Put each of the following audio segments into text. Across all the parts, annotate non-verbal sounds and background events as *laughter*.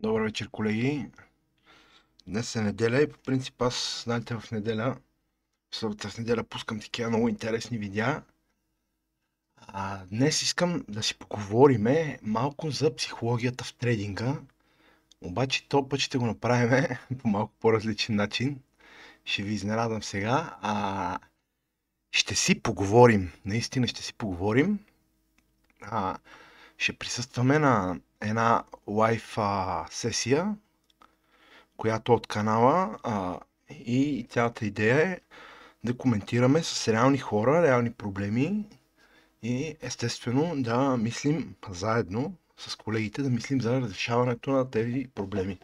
Добър вечер, колеги. Днес е неделя и по принцип аз, знаете, в неделя, в събота в неделя пускам такива много интересни видеа. А, днес искам да си поговориме малко за психологията в трейдинга. Обаче то път ще го направим *laughs* по малко по-различен начин. Ще ви изненадам сега. А, ще си поговорим. Наистина ще си поговорим. А, ще присъстваме на една лайв а, сесия, която е от канала а, и цялата идея е да коментираме с реални хора, реални проблеми и естествено да мислим заедно с колегите, да мислим за разрешаването на тези проблеми.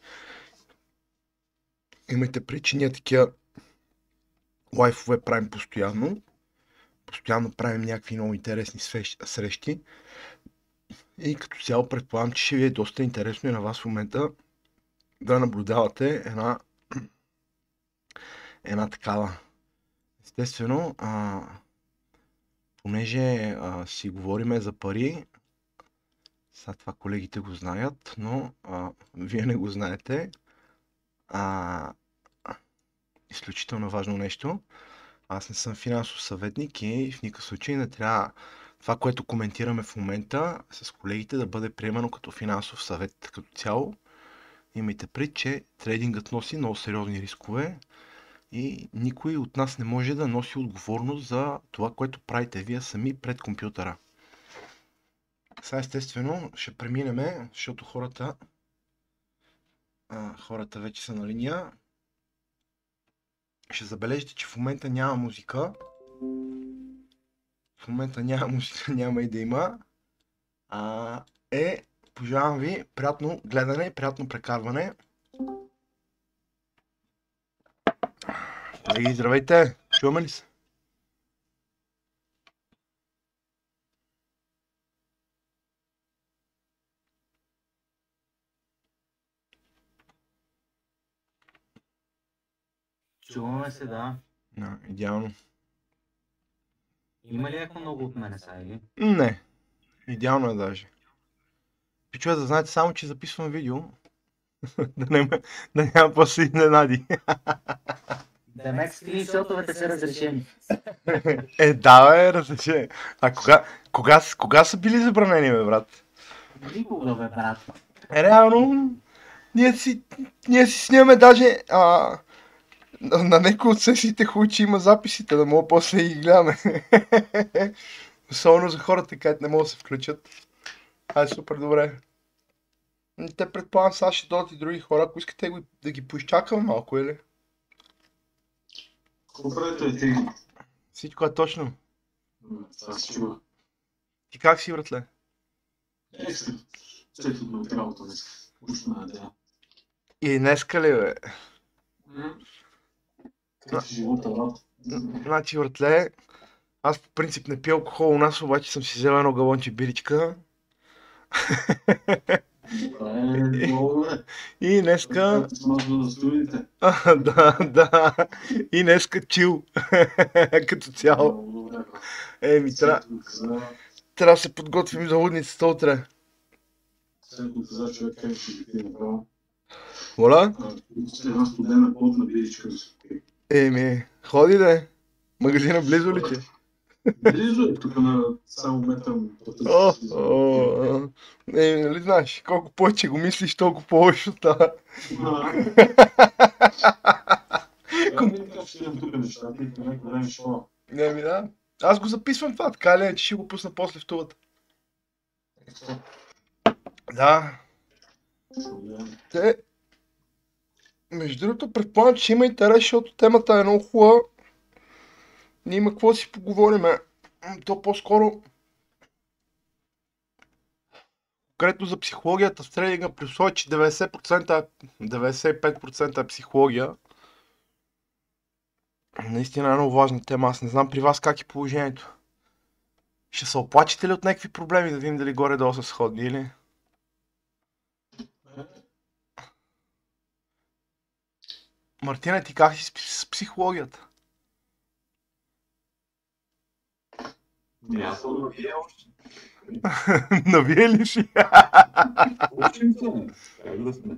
Имайте причини, такива лайфове правим постоянно. Постоянно правим някакви много интересни срещи. И като цяло предполагам, че ще ви е доста интересно и на вас в момента да наблюдавате една, *clears throat* една такава. Естествено, а, понеже а, си говориме за пари, сега това колегите го знаят, но а, вие не го знаете. А, изключително важно нещо. Аз не съм финансов съветник и в никакъв случай не трябва това, което коментираме в момента с колегите, да бъде приемано като финансов съвет като цяло. Имайте пред, че трейдингът носи много сериозни рискове и никой от нас не може да носи отговорност за това, което правите вие сами пред компютъра. Сега естествено ще преминеме, защото хората, а, хората вече са на линия. Ще забележите, че в момента няма музика. В момента няма *laughs* няма и да има. А, е, пожелавам ви приятно гледане приятно прекарване. Колеги, здравейте! Чуваме ли се? Чуваме се, да. Да, идеално. Има ли ако много от мене са, или? Не. Идеално е даже. Пичове да знаете само, че записвам видео. *laughs* да, няма, да няма после изненади. *laughs* Демек скриншотовете са разрешени. *laughs* е, да, е, разрешение. А кога, кога, кога са били забранени, бе, брат? Никога, бе, брат. Е, реално, ние си, ние си снимаме даже а, на, на някои от сесиите хубаво, че има записите, да мога после да ги гледаме. *laughs* Особено за хората, където не могат да се включат. Ай, супер добре. Те предполагам, сега ще дойдат и други хора. Ако искате да ги поизчакам малко, или? Какво правите ти? Всичко е точно. Това се чува. Ти как си, братле? Е, след от работа днес. Пущо на деня. И днеска ли, бе? Е брат? Значи, братле, аз по принцип не пия алкохол у нас, обаче съм си взел едно галонче биричка. Е. И днеска... Смазва да да. И днеска чил. *laughs* Като цяло. Еми, трябва като каза, трябва да се подготвим за лудницата утре. Моля? Една студена плотна биричка да се. Еми, ходи да Магазина близо ли ти? Близо е тук на само метър от. О, о, Еми, нали знаеш, колко повече го мислиш, толкова по-лошо става. Как ми да. Аз го записвам това, така ли е, че ще го пусна после в тулата. Да, те... Между другото, предполагам, че има интерес, защото темата е много хубава. Ние има какво да си поговориме. То по-скоро... Конкретно за психологията в тренинга, при условие, че 90%, 95% е психология. Наистина е много важна тема. Аз не знам при вас как е положението. Ще се оплачете ли от някакви проблеми, да видим дали горе-долу са сходни или? Мартина, ти как си с пс- с психологията? Не, аз съм на вие още. *laughs* Навие ли си? Учим се, не. Как да сме?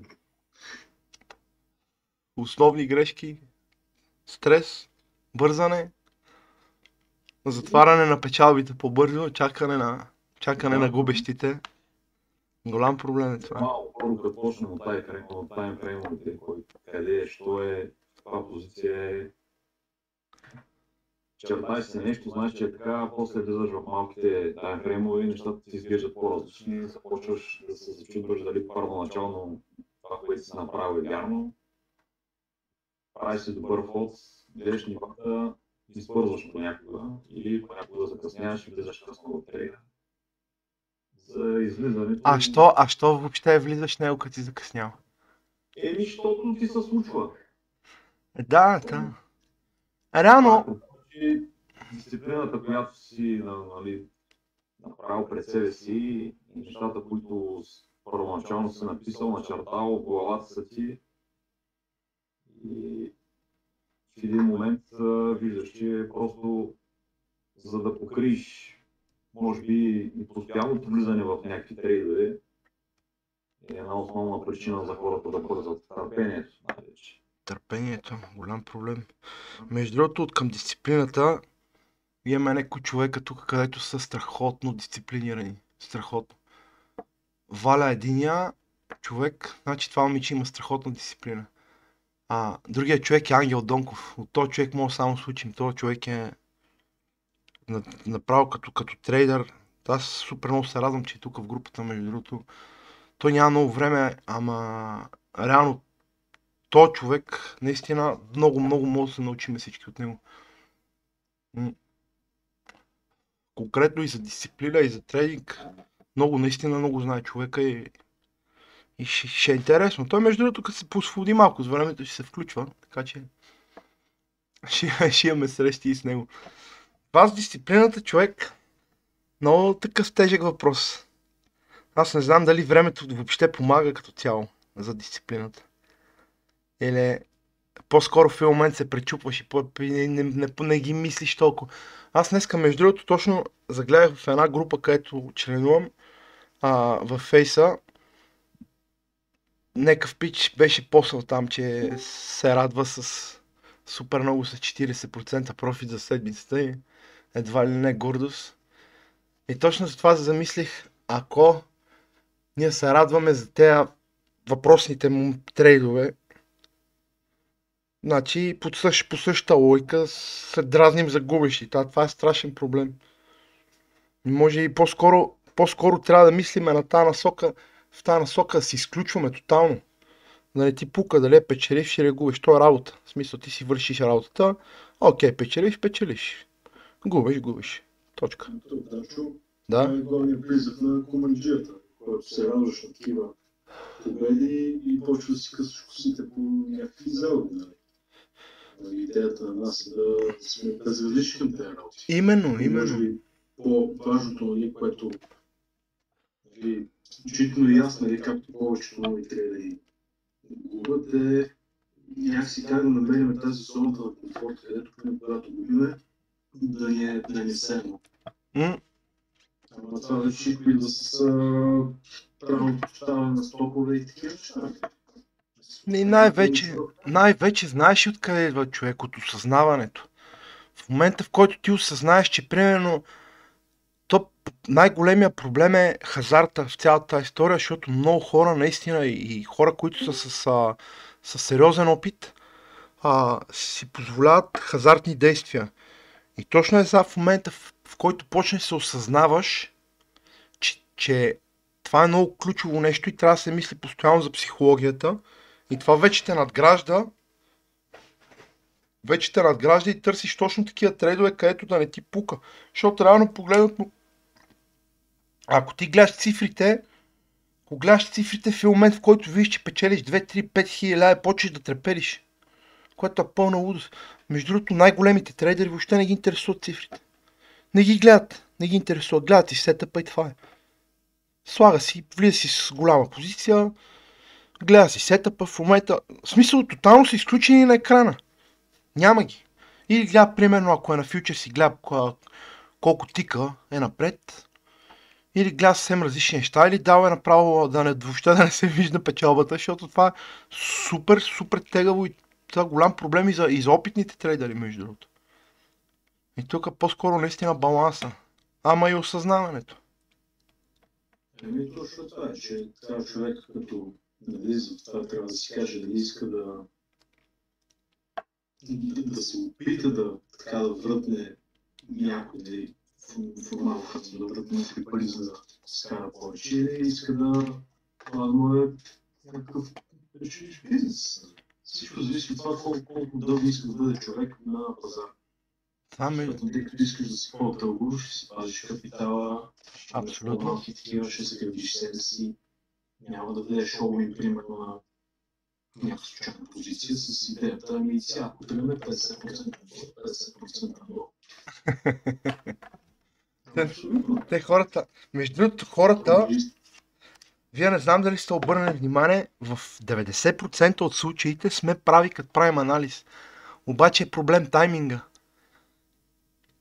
Основни грешки, стрес, бързане, затваряне на печалбите по-бързо, чакане на, чакане на губещите. Голям проблем е това. Малко първо като от тази фрейм, от тази фреймовете, къде е, що е, каква позиция е. Чертай се нещо, знаеш, че е така, после влизаш в малките таймфреймове и нещата ти изглеждат по-различни, започваш да се зачудваш дали първоначално това, което си направил е вярно. Прави си добър ход, гледаш нивата и свързваш понякога или понякога закъсняваш и влизаш късно в трейда. За излизането... А що, а що въобще влизаш в него, като си закъснял? Еми, защото ти се случва. Е, Да, да. Реално, дисциплината, която си на- нали, направил пред себе си нещата, които първоначално си написал, начертал главата са ти и в един момент виждаш, че просто за да покриеш може би и постоянното влизане в някакви трейдове е една основна причина за хората да бързат търпението. най-вече. търпението, голям проблем. Между другото, от към дисциплината, имаме някои човека тук, където са страхотно дисциплинирани. Страхотно. Валя единия човек, значи това момиче има страхотна дисциплина. А другия човек е Ангел Донков. От този човек може само случим. Този човек е направо като, като трейдър. Аз супер много се радвам, че е тук в групата, между другото. Той няма много време, ама реално той човек, наистина, много, много може да се научим всички от него. Конкретно и за дисциплина, и за тренинг. Много, наистина много знае човека и, и ще, ще е интересно. Той, между другото, като се посводи малко с времето, ще се включва, така че ще, ще имаме срещи и с него. Това с дисциплината, човек, много такъв тежък въпрос. Аз не знам дали времето въобще помага като цяло за дисциплината. Или по-скоро в един момент се пречупваш и по- не, не, не, не ги мислиш толкова. Аз днеска, между другото, точно загледах в една група, където членувам а, в Фейса. Некъв пич беше послал там, че се радва с супер много с 40% профит за седмицата и едва ли не гордост. И точно за това замислих, ако ние се радваме за тези въпросните му трейдове, Значи по, същ, същата логика се дразним за губещи. Това, това е страшен проблем. Може и по-скоро, по-скоро трябва да мислиме на тази насока, в тази насока да си изключваме тотално. Да не ти пука дали е печелиш или губиш. Това е работа. В смисъл ти си вършиш работата. Окей, печелиш, печелиш. Губиш, губиш. Точка. Дачо, Да. е главният призъв на команджията, който се радваш на такива победи и почва да си късаш косите по някакви загуби. Нали? Нали, Идеята на нас е да сме безразлични към тези работи. Именно, именно. по-важното, нали, което нали, изключително и аз, нали, както повечето нови тренери губят, е някакси как да намерим тази зоната на комфорт, където, когато губиме, да ни е, да ни е все едно. М, Ама това вече идва да с а, правилното поставяне на стокове и такива неща. И най-вече, най-вече знаеш ли откъде идва човек от осъзнаването. В момента, в който ти осъзнаеш, че примерно то най-големия проблем е хазарта в цялата тази история, защото много хора наистина и и хора, които са с, а, с сериозен опит, а, си позволяват хазартни действия. И точно е сега в момента, в, в който почнеш се осъзнаваш, че, че това е много ключово нещо и трябва да се мисли постоянно за психологията. И това вече те надгражда. Вече те надгражда и търсиш точно такива трейдове, където да не ти пука. Защото реално погледнато, ако ти гледаш цифрите, ако гледаш цифрите в момент, в който видиш, че печелиш 2, 3, 5 хиляди почнеш да трепериш. Което е пълна лудост. Между другото, най-големите трейдери въобще не ги интересуват цифрите. Не ги гледат. Не ги интересуват. Гледат и сетъпа и това е. Слага си, влиза си с голяма позиция, гледа си сетъпа в момента. В смисъл, тотално са изключени на екрана. Няма ги. Или гледа, примерно, ако е на фьючер си, гледа ко- колко тика е напред. или гледа съвсем различни неща, или дава е направо да не, въобще да не се вижда печалбата, защото това е супер, супер тегаво и това голям проблем и за, и за опитните трейдери, между другото. И тук по-скоро наистина баланса, ама и осъзнаването. Еми, точно това е, че трябва човек, като навлиза в това, трябва да си каже дали иска да, да, да се опита да, така, да врътне някой, дали формално казвам, да врътне някакви пари, за да скара повече, или иска да това да му е някакъв бизнес. Всичко зависи от това колко, колко дълго иска да бъде човек на пазар. Това ми... Защото тъй като искаш да си по-дълго, ще си пазиш капитала, ще Абсолютно. по-малки такива, ще се градиш себе си, няма да влезеш all примерно на някаква случайна позиция с идеята, ами сега, ако тръгне 50% надолу, 50% надолу. Абсолютно. Те хората, между другото хората, вие не знам дали сте обърнали внимание, в 90% от случаите сме прави като правим анализ. Обаче е проблем тайминга.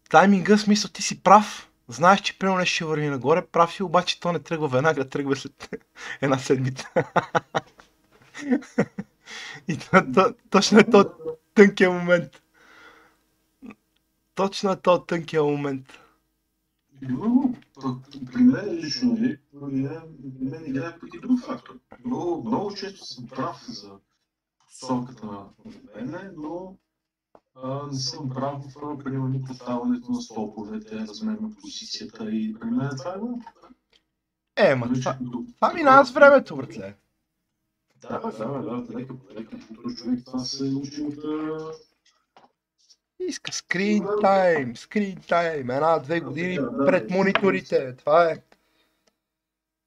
Тайминга, смисъл ти си прав, знаеш, че примерно нещо ще върви нагоре, прав си, обаче то не тръгва веднага, тръгва след *laughs* една седмица. *laughs* И то, то, точно е то тънкия момент. Точно е то тънкия момент. Пък при мен лично, при мен, играе пък и друг фактор. Много, много често съм прав за посоката на мене, но а, не съм прав в примерно поставянето на стоповете, размер на позицията и при мен това е много. Е, ма това, това минава с времето, братле. Да, да, да, лека по лека, човек това се учи от Иска скрин тайм, скрин тайм, една-две години пред мониторите, това е.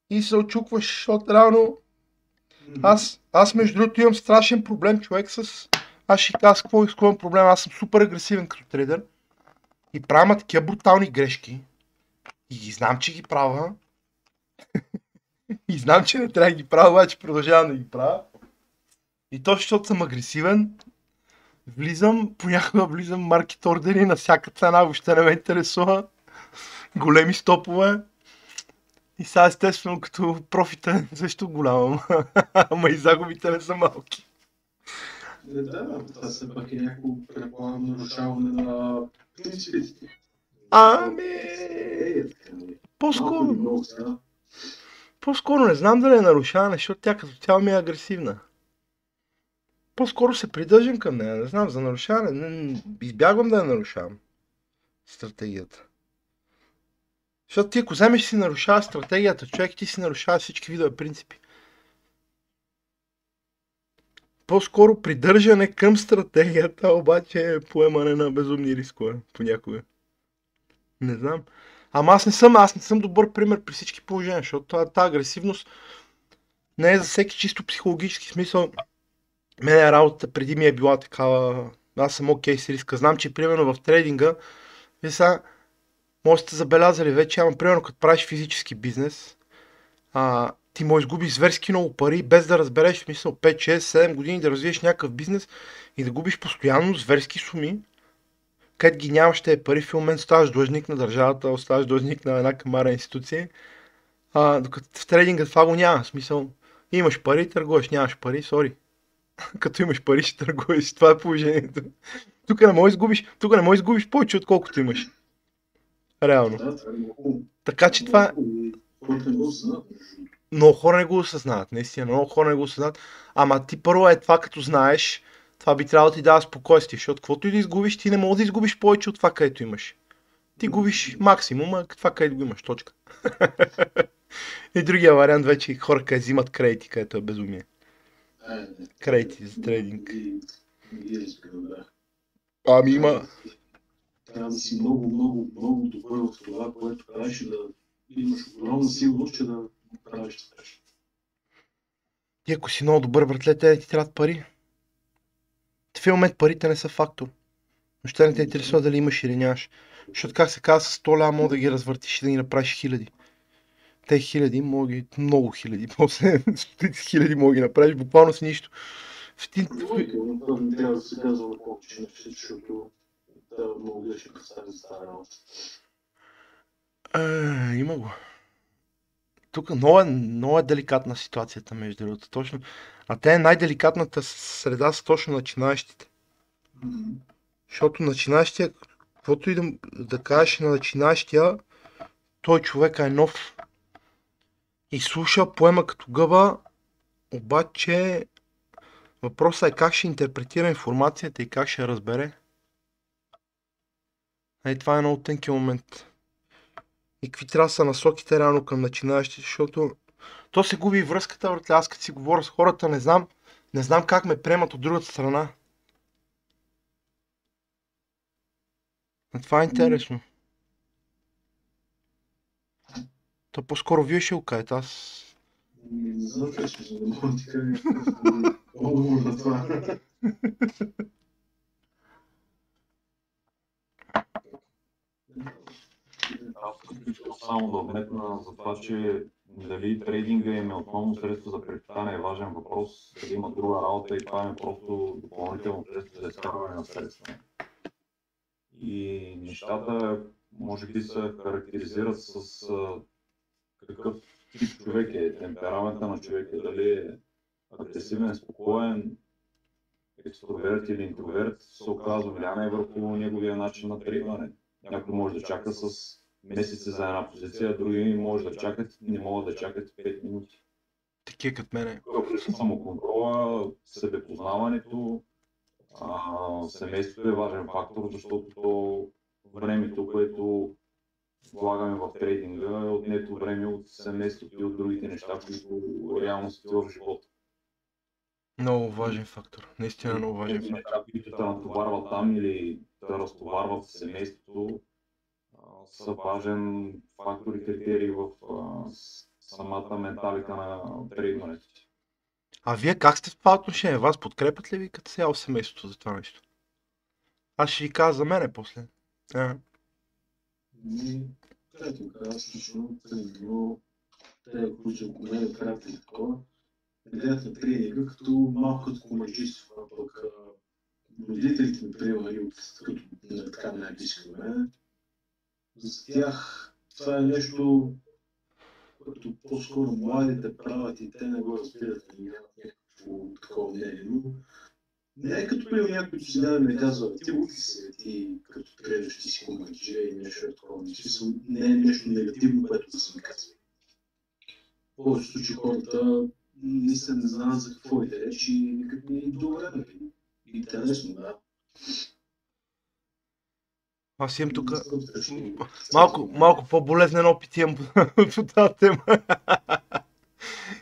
И се очукваш от рано. Аз, аз между другото имам страшен проблем, човек, с... Аз ще кажа какво имам проблем. Аз съм супер агресивен като трейдер. И правя такива брутални грешки. И ги знам, че ги правя. *laughs* и знам, че не трябва да ги правя, обаче продължавам да ги правя. И то, защото съм агресивен, влизам, понякога влизам маркет ордери на всяка цена, въобще не ме интересува. Големи стопове. И сега естествено, като профита е също голям, ама- и загубите не са малки. Не, да, това все пак е някакво, предполагам, нарушаване на принципите. Ами, Е, нали. По-скоро, по-скоро не знам дали е нарушаване, защото тя като цяло ми е агресивна. По-скоро се придържам към нея, не знам, за нарушаване. не- Избягвам да я нарушавам. Стратегията. Защото ти ако вземеш си нарушава стратегията, човек ти си нарушава всички видове принципи. По-скоро придържане към стратегията, обаче е поемане на безумни рискове понякога. Не знам. Ама аз не съм, аз не съм добър пример при всички положения, защото тази агресивност не е за всеки чисто психологически смисъл. Мене работата преди ми е била такава, аз съм окей с риска. Знам, че примерно в трейдинга, вие сега, може сте забелязали вече, ама примерно като правиш физически бизнес, а, ти можеш губиш зверски много пари, без да разбереш, в смисъл 5, 6, 7 години да развиеш някакъв бизнес и да губиш постоянно зверски суми, където ги нямаш тези пари, в момент ставаш длъжник на държавата, ставаш длъжник на една камара институция, а, докато в трейдинга това го няма, смисъл, имаш пари, търгуваш, нямаш пари, сори. *laughs* Като имаш пари, ще търгуваш, това е положението. Тук не можеш изгубиш, тук не можеш да изгубиш повече, отколкото имаш. Реално. Е. Така че това, другото. много хора не го осъзнават, наистина, много хора не го осъзнават. Ама ти първо е това, като знаеш, това би трябвало да ти дава спокойствие, защото каквото и да изгубиш, ти не можеш да изгубиш повече от това, където имаш. Ти губиш максимума, това където го имаш, точка. *laughs* и другия вариант вече хора, където взимат кредити, където е безумие. Кредити за трейдинг. Ами има, Трябва да си много, много, много добър в това, което правиш да имаш огромна сигурност, че да правиш това. нещо. ти ако си много добър, братле, те ти трябват пари. В момент парите не са фактор. Въобще не те интересува дали имаш или нямаш. Защото как се казва, с 100 ля мога да ги развъртиш и да ги направиш хиляди. Те хиляди, мога да ги, много хиляди, *laughs* после стотици хиляди мога да ги направиш буквално с нищо. В ти, трябва да се казва на повече неща, защото да много грешни представи за тази работа. А, има го. тук много е, много е деликатна ситуацията, между другото. Точно. А те е най-деликатната среда са точно начинаещите. Защото начинаещия, каквото и да, да кажеш на начинаещия, той човека е нов. И слуша, поема като гъба, обаче въпросът е как ще интерпретира информацията и как ще разбере. Ей, това е много тънки момент. И какви трябва да са насоките реално към начинаещи, защото то се губи връзката, братле. Аз като си говоря с хората, не знам, не знам как ме приемат от другата страна. А това е интересно. То по-скоро вие ще го кажете, аз... Не знам, че ще за да мога да ти кажа някакъв отговор на това. Аз искам само да вметна за това, че дали трейдинга им е основно средство за препитание е важен въпрос, дали има друга работа и това е просто допълнително средство за изкарване на средства. И нещата може би се характеризират с какъв тип човек е, темперамента на човека, дали е агресивен, спокоен, екстроверт или интроверт, се оказва влияние върху неговия начин на трейдване. Някой може да чака с месеци за една позиция, други може да чакат, не могат да чакат 5 минути. Такива като мене. Самоконтрола, себепознаването, а, семейството е важен фактор, защото то времето, което влагаме в трейдинга е отнето време от семейството и от другите неща, които реално са в живота. Много важен фактор. Наистина много важен фактор. неща, които те натоварват там или те разтоварват семейството, са важен фактор и критерий в самата менталика на трейдването. А вие как сте в това отношение? Вас подкрепят ли ви като цяло семейството за това нещо? Аз ще ви кажа за мене после. А, Ами, както казах, лично, тренинго, те, които около мен правят и такова, гледат на тренинга като малко като комаджиство, а пък родителите ми приемали от като на така мен. За тях това е нещо, което по-скоро младите правят и те не го разбират, и нямат някакво такова мнение, но не е като при някой, който си да ми казва, ти луки се, ти като тренираш, ти си командже и нещо е такова. В смисъл, не е нещо негативно, което да се ми казва. В повечето случаи хората наистина не знаят за какво иде реч и никак не е добре, нали? Интересно, да. аз имам тук малко, малко по-болезнен опит имам по, *laughs* тази тема. *laughs*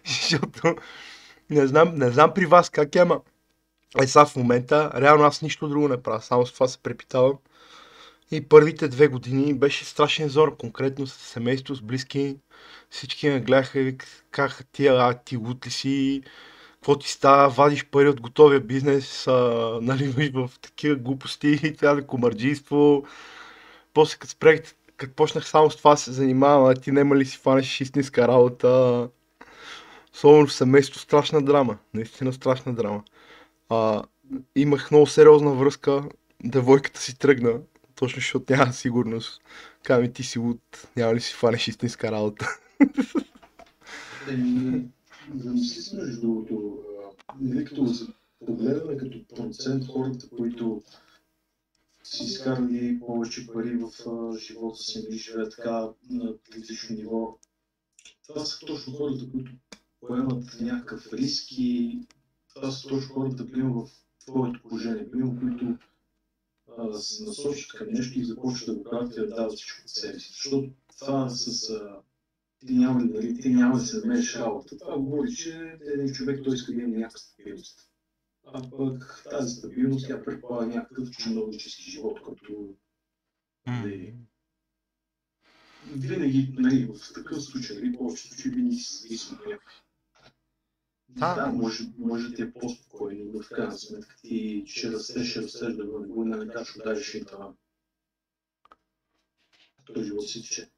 Защото не знам, не знам при вас как е, ама е сега в момента, реално аз нищо друго не правя, само с това се препитавам. И първите две години беше страшен зор, конкретно с семейство, с близки. Всички ме гледаха и вик- казаха ти, а ти лут ли си, какво ти става, вадиш пари от готовия бизнес, а, наливаш в такива глупости, и *laughs* трябва да комарджийство. После като спрех, като почнах само с това се занимавам, а ти няма ли си фанеш истинска работа. Особено в семейство, страшна драма. Наистина страшна драма. А, имах много сериозна връзка. Девойката си тръгна. Точно защото няма сигурност. Каза ми ти си луд, няма ли си фанеш истинска работа. Еми, да мисли между като се погледаме като процент хората, които си изкарали повече пари в живота си, нали, живеят така на различно ниво. Това са точно хората, които поемат някакъв риск и това са точно хората, примерно в твоето положение, примерно, които се насочат към нещо и започват да го правят и да дават всичко от себе си. Защото това с а, ти няма, ли, нали, ти няма да се намериш работа. Това говори, че един човек той иска да има някаква стабилност. А пък тази стабилност тя предполага някакъв чиновнически живот, като нали, винаги, нали, в такъв случай, нали, повечето случаи винаги си зависим от някакъв. Да. Да, може, може да ти е по-спокойно, но в крайна сметка ти ще растеш, ще растеш да го война, не кажеш, удариш и това. Той живот си тече.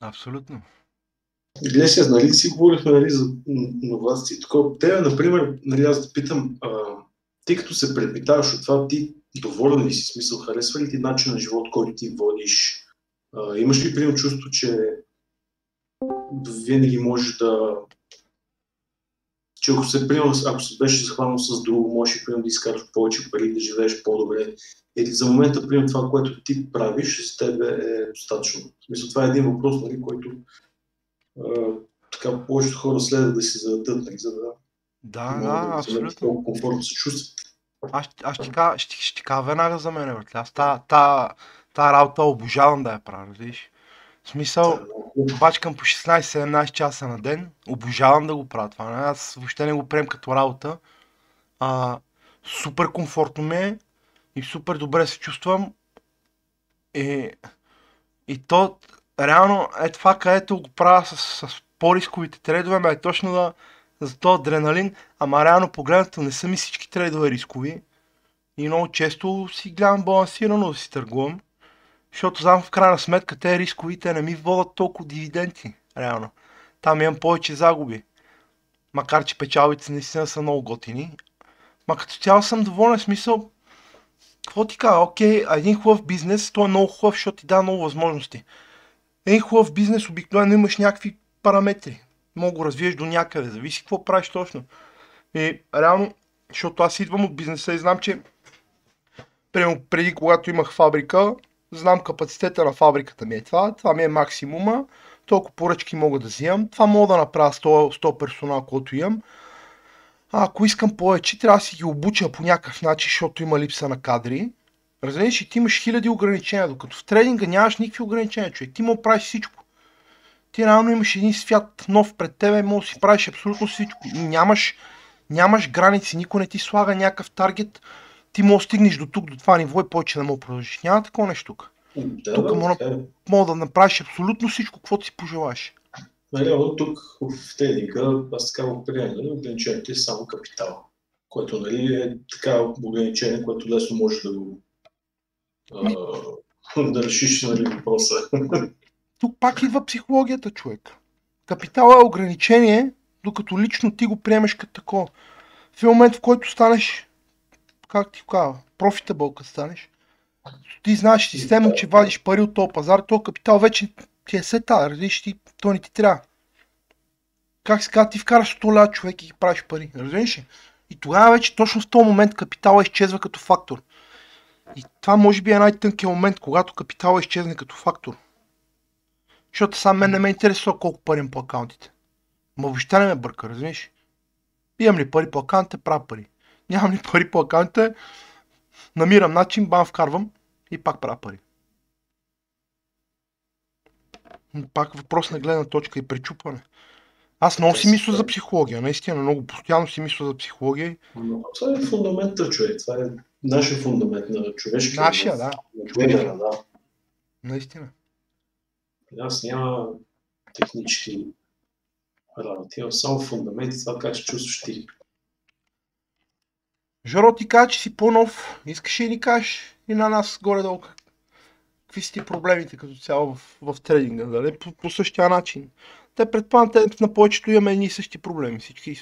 Абсолютно. Глеся, нали си говорихме нали, за новаци и такова. Тебе, например, нали, аз да питам, а, ти като се предпитаваш от това, ти доволен ли си смисъл, харесва ли ти начин на живот, който ти водиш? А, имаш ли примерно чувство, че винаги можеш да... Че ако се, примерно, ако се беше захванал с друго, можеш примерно, да изкараш повече пари, да живееш по-добре. Или за момента, примерно, това, което ти правиш, с тебе е достатъчно. Смисъл, това е един въпрос, нали, който а, така повечето хора следва да си зададат, нали, за да Да, да, да абсолютно. комфортно се чувстват. Аз, аз ще, кажа, ще, ще кажа веднага за мен, братле. Аз та, та, та работа обожавам да я правя, видиш. В смисъл, е хубаво. Бачкам по 16-17 часа на ден. Обожавам да го правя това. Аз въобще не го прием като работа. А, супер комфортно ми е и супер добре се чувствам. И, и то, реално, е това, където го правя с, с по-рисковите трейдове, ме е точно да, за този адреналин, ама реално погледнато не са ми всички трейдове рискови. И много често си гледам балансирано да си търгувам. Защото знам в крайна сметка те рисковите не ми водят толкова дивиденти, реално. Там имам повече загуби. Макар, че печалбите наистина са много готини. Ма като цяло съм доволен, смисъл, какво ти кажа, окей, един хубав бизнес, той е много хубав, защото ти дава много възможности. Един хубав бизнес обикновено имаш някакви параметри. Мога го развиеш до някъде, зависи какво правиш точно. И реално, защото аз идвам от бизнеса и знам, че примерно преди когато имах фабрика, знам капацитета на фабриката ми е това, това ми е максимума, толкова поръчки мога да взимам, това мога да направя 100, 100 персонал, който имам. А ако искам повече, трябва да си ги обуча по някакъв начин, защото има липса на кадри. Разбираш, и ти имаш хиляди ограничения, докато в трейдинга нямаш никакви ограничения, човек. Ти му правиш всичко. Ти реално имаш един свят нов пред тебе, може да си правиш абсолютно всичко. Нямаш, нямаш граници, никой не ти слага някакъв таргет. Ти може да стигнеш до тук, до това ниво и повече не мога да продължиш. Няма такова нещо тук. Да, Тук да, мога- е. Мога да направиш абсолютно всичко, каквото си пожелаеш. Нали, но тук в трейдинга, аз така го приемам, нали, ограничението е само капитал, което нали, е така ограничение, което лесно може да го а, да решиш нали, въпроса. Тук пак идва психологията, човек. Капитала е ограничение, докато лично ти го приемеш като такова. В момент, в който станеш, как ти казва, профитабъл като станеш, ти знаеш системно, че вадиш пари от този пазар, този капитал вече ти е сета, разбираш, ти, то не ти трябва. Как се казва, ти вкараш 100 ля човек и ги правиш пари, разбираш ли? И тогава вече точно в този момент капитала изчезва като фактор. И това може би е най-тънкият момент, когато капитала изчезне като фактор. Защото сам мен не ме интересува колко пари имам по акаунтите. Ма въобще не ме бърка, разбираш? Имам ли пари по акаунтите, правя пари. Нямам ли пари по акаунтите, намирам начин, бам, вкарвам и пак правя пари. Пак въпрос на гледна точка и пречупване. Аз много си мисля за психология, наистина, много постоянно си мисля за психология. Но това е фундамента, човек. Това е нашия фундамент на човешкия. Нашия, да, На трейдера, да. наистина. Нас няма технически работи, има само фундамент и това как се чувстваш ти. Жоро, ти каза, че си по-нов. Искаш ли ни кажеш и на нас горе-долу как- какви са ти проблемите като цяло в, в трейдинга, нали? По, по същия начин. Те предполагам, на повечето имаме едни и същи проблеми, всички.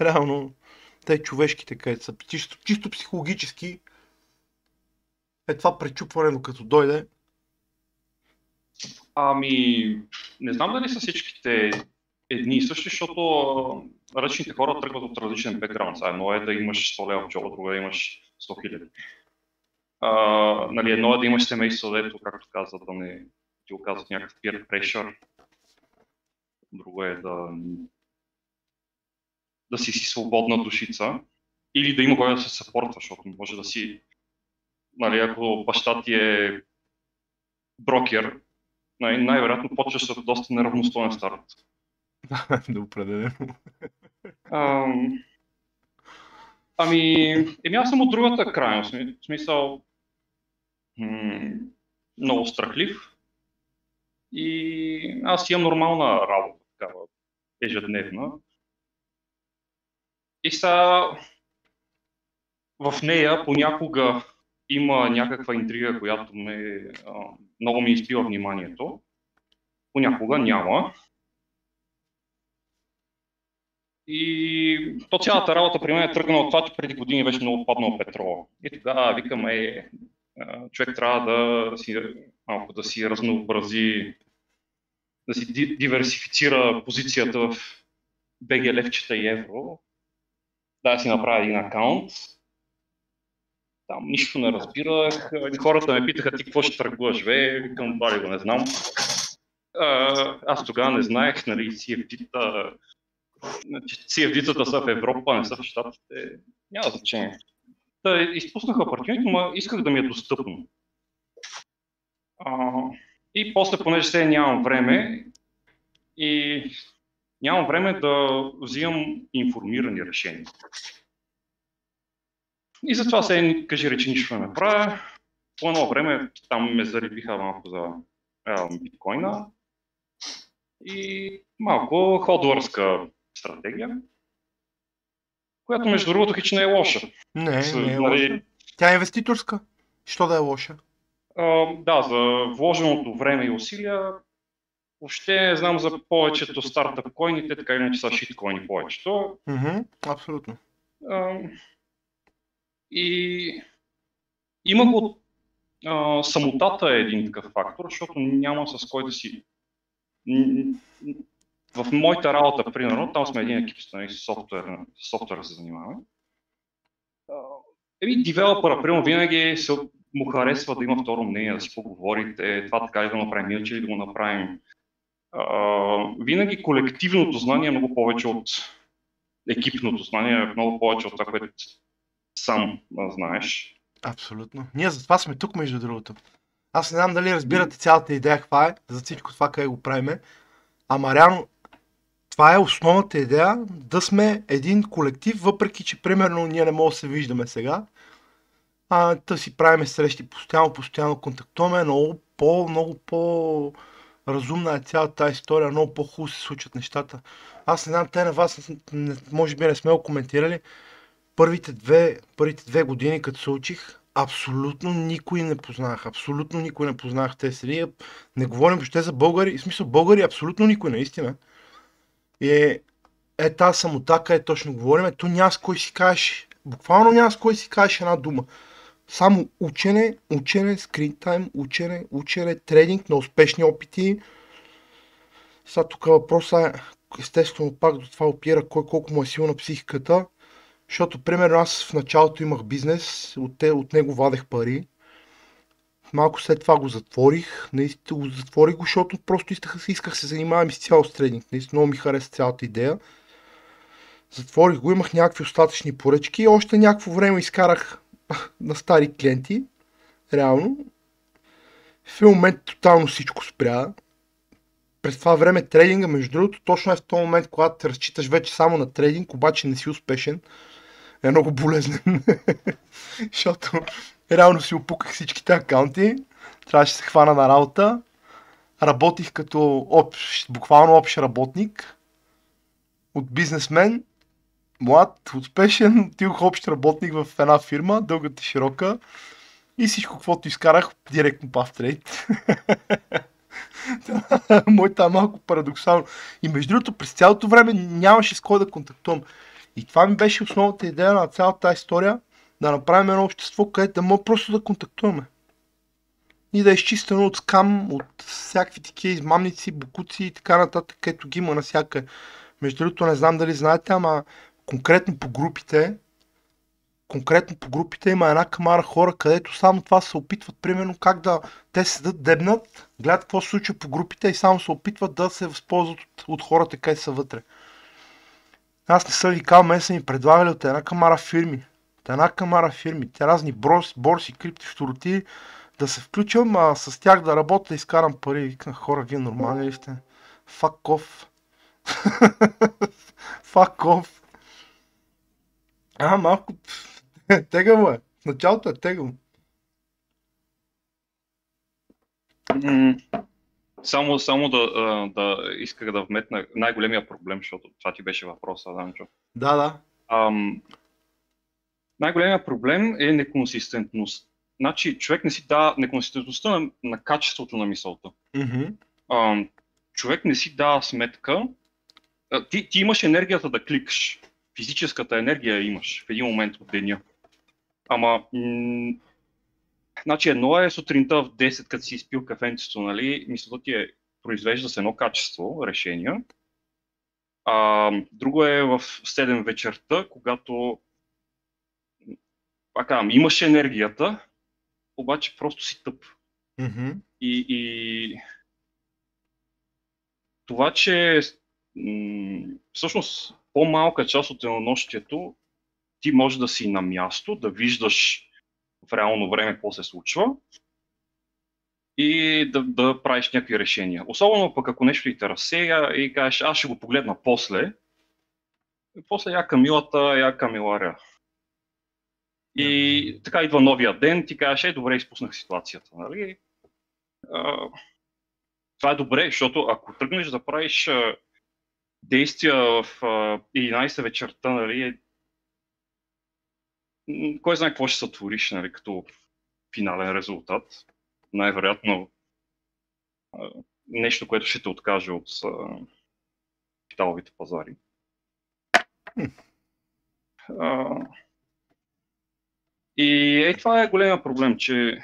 Реално, те човешките, където са чисто, чисто психологически, е това пречупване, докато дойде. Ами, не знам дали са всичките едни и същи, защото ръчните хора тръгват от различен бекграунд. Сега Едно е да имаш 100 лева в джоба, друго е да имаш 100 хиляди. Нали, едно е да имаш семейство, дето, както каза, да не ти оказват някакъв peer pressure. Друго е да, да си си свободна душица. Или да има кой да се съпортва, защото може да си, нали, ако баща ти е брокер, най- най-вероятно почваш с доста неравностоен старт. *laughs* да определено. Ам, ами, еми аз съм от другата крайност. В смисъл, м- много страхлив. И аз имам нормална работа, такава ежедневна. И сега в нея понякога има някаква интрига, която ме, а, много ми изпива вниманието. Понякога няма. И то цялата работа при мен е тръгнала от това, че преди години беше много паднал петрола. И тогава викаме, е, човек трябва да си, малко да си разнообрази да си ди- диверсифицира позицията в BG левчета и евро, да си направя един акаунт. Там нищо не разбирах. Хората ме питаха ти какво ще търгуваш, бе, викам, бали го не знам. Аз тогава не знаех, нали, CFD-та, значи, CFD-тата са в Европа, не са в Штатите. Няма значение. Та, изпуснах опортунитет, но исках да ми е достъпно. А, и после, понеже сега нямам време и нямам време да взимам информирани решения. И затова се кажи речи нищо не правя. По едно време там ме заребиха малко за а, биткоина и малко ходвърска стратегия, която между другото хич не е лоша. Не, С, не е нали, лоша. Тя е инвеститорска. Що да е лоша? А, да, за вложеното време и усилия, въобще не знам за повечето стартъп койните, така или иначе са шиткоини повечето. Мгм, абсолютно. А, и има го а, самотата е един такъв фактор, защото няма с кой да си... В моята работа, примерно, там сме един екип, нали, с софтуер, с софтуер се занимаваме. Еми, девелопера, примерно, винаги се, му харесва да има второ мнение, да си поговорите, това така ли да го направим, иначе ли да го направим. А, винаги колективното знание е много повече от екипното знание, е много повече от това, което сам знаеш. Абсолютно. Ние затова сме тук, между другото. Аз не знам дали разбирате цялата идея каква е, за всичко това, къде го правиме. Ама реално, това е основната идея да сме един колектив, въпреки че примерно ние не можем да се виждаме сега. А, да си правиме срещи постоянно, постоянно контактуваме, много по, много по разумна е цялата тази история, много по-хубаво се случват нещата. Аз не знам, те на вас, може би не сме го коментирали, първите две, първите две години, като се учих, абсолютно никой не познах. Абсолютно никой не познах тези. Не говорим въобще за българи. В смисъл българи, абсолютно никой, наистина. И е, е тази самотака, е точно говорим. Ето няма с кой си кажеш. Буквално няма с кой си кажеш една дума. Само учене, учене, скрин тайм, учене, учене, тренинг на успешни опити. Сега тук въпросът е, естествено, пак до това опира кой колко му е силна психиката. Защото, примерно, аз в началото имах бизнес, от, те, от него вадех пари. Малко след това го затворих. Наистина го затворих защото просто исках, исках се занимавам изцяло с тренинг. Наистина много ми хареса цялата идея. Затворих го, имах някакви остатъчни поръчки още някакво време изкарах *laughs* на стари клиенти. Реално. В един момент тотално всичко спря. През това време трейдинга, между другото, точно е в този момент, когато разчиташ вече само на трейдинг, обаче не си успешен, е много болезнен. *laughs* Защото реално си опуках всичките акаунти, трябваше да се хвана на работа. Работих като общ, буквално общ работник от бизнесмен, млад, успешен, отидох общ работник в една фирма, дългата широка. И всичко, каквото изкарах, директно пав трейд. *laughs* Моята е малко парадоксално. И между другото, през цялото време нямаше с кой да контактувам. И това ми беше основната идея на цялата тази история, да направим едно общество, където да може просто да контактуваме. И да е изчистено от скам, от всякакви такива измамници, букуци и така нататък, където ги има навсякъде. Между другото, не знам дали знаете, ама конкретно по групите, конкретно по групите има една камара хора, където само това се опитват, примерно как да те седат, дебнат, гледат какво се случва по групите и само се опитват да се възползват от, от хората, където са вътре. Аз не съм викал, мен са ми предлагали от една камара фирми. Една камара фирми. Те разни борси, борси крипти, второти, да се включвам, а с тях да работя, да изкарам пари. Викнах, хора, вие нормални ли сте? Fuck off. *laughs* Fuck off. А, малко *laughs* тегаво е. В началото е тегаво. Само, само да, да исках да вметна най-големия проблем, защото това ти беше въпроса, Данчо. Да, да. Ам, най-големия проблем е неконсистентност. Значи, човек не си дава неконсистентността на, на качеството на мисълта. Мгм. Ам, човек не си дава сметка. А, ти, ти имаш енергията да кликаш. Физическата енергия имаш в един момент от деня. Ама, м- значи едно е сутринта в 10, като си изпил кафенцето, нали, мисълта ти е произвежда с едно качество решения. А, друго е в 7 вечерта, когато пак казвам, имаш енергията, обаче просто си тъп. Мгм. И, и това, че м- всъщност по-малка част от денонощието ти може да си на място, да виждаш в реално време какво се случва и да, да правиш някакви решения. Особено пък ако нещо и те разсея и кажеш, аз ще го погледна после, и после я Камилата, я Камиларя. И така идва новия ден, ти кажеш, е, добре, изпуснах ситуацията. Нали? А, това е добре, защото ако тръгнеш да правиш а, действия в а, 11 вечерта, нали, е... кой знае какво ще сътвориш нали, като финален резултат. Най-вероятно а, нещо, което ще те откаже от а, капиталовите пазари. А, и е, това е големия проблем, че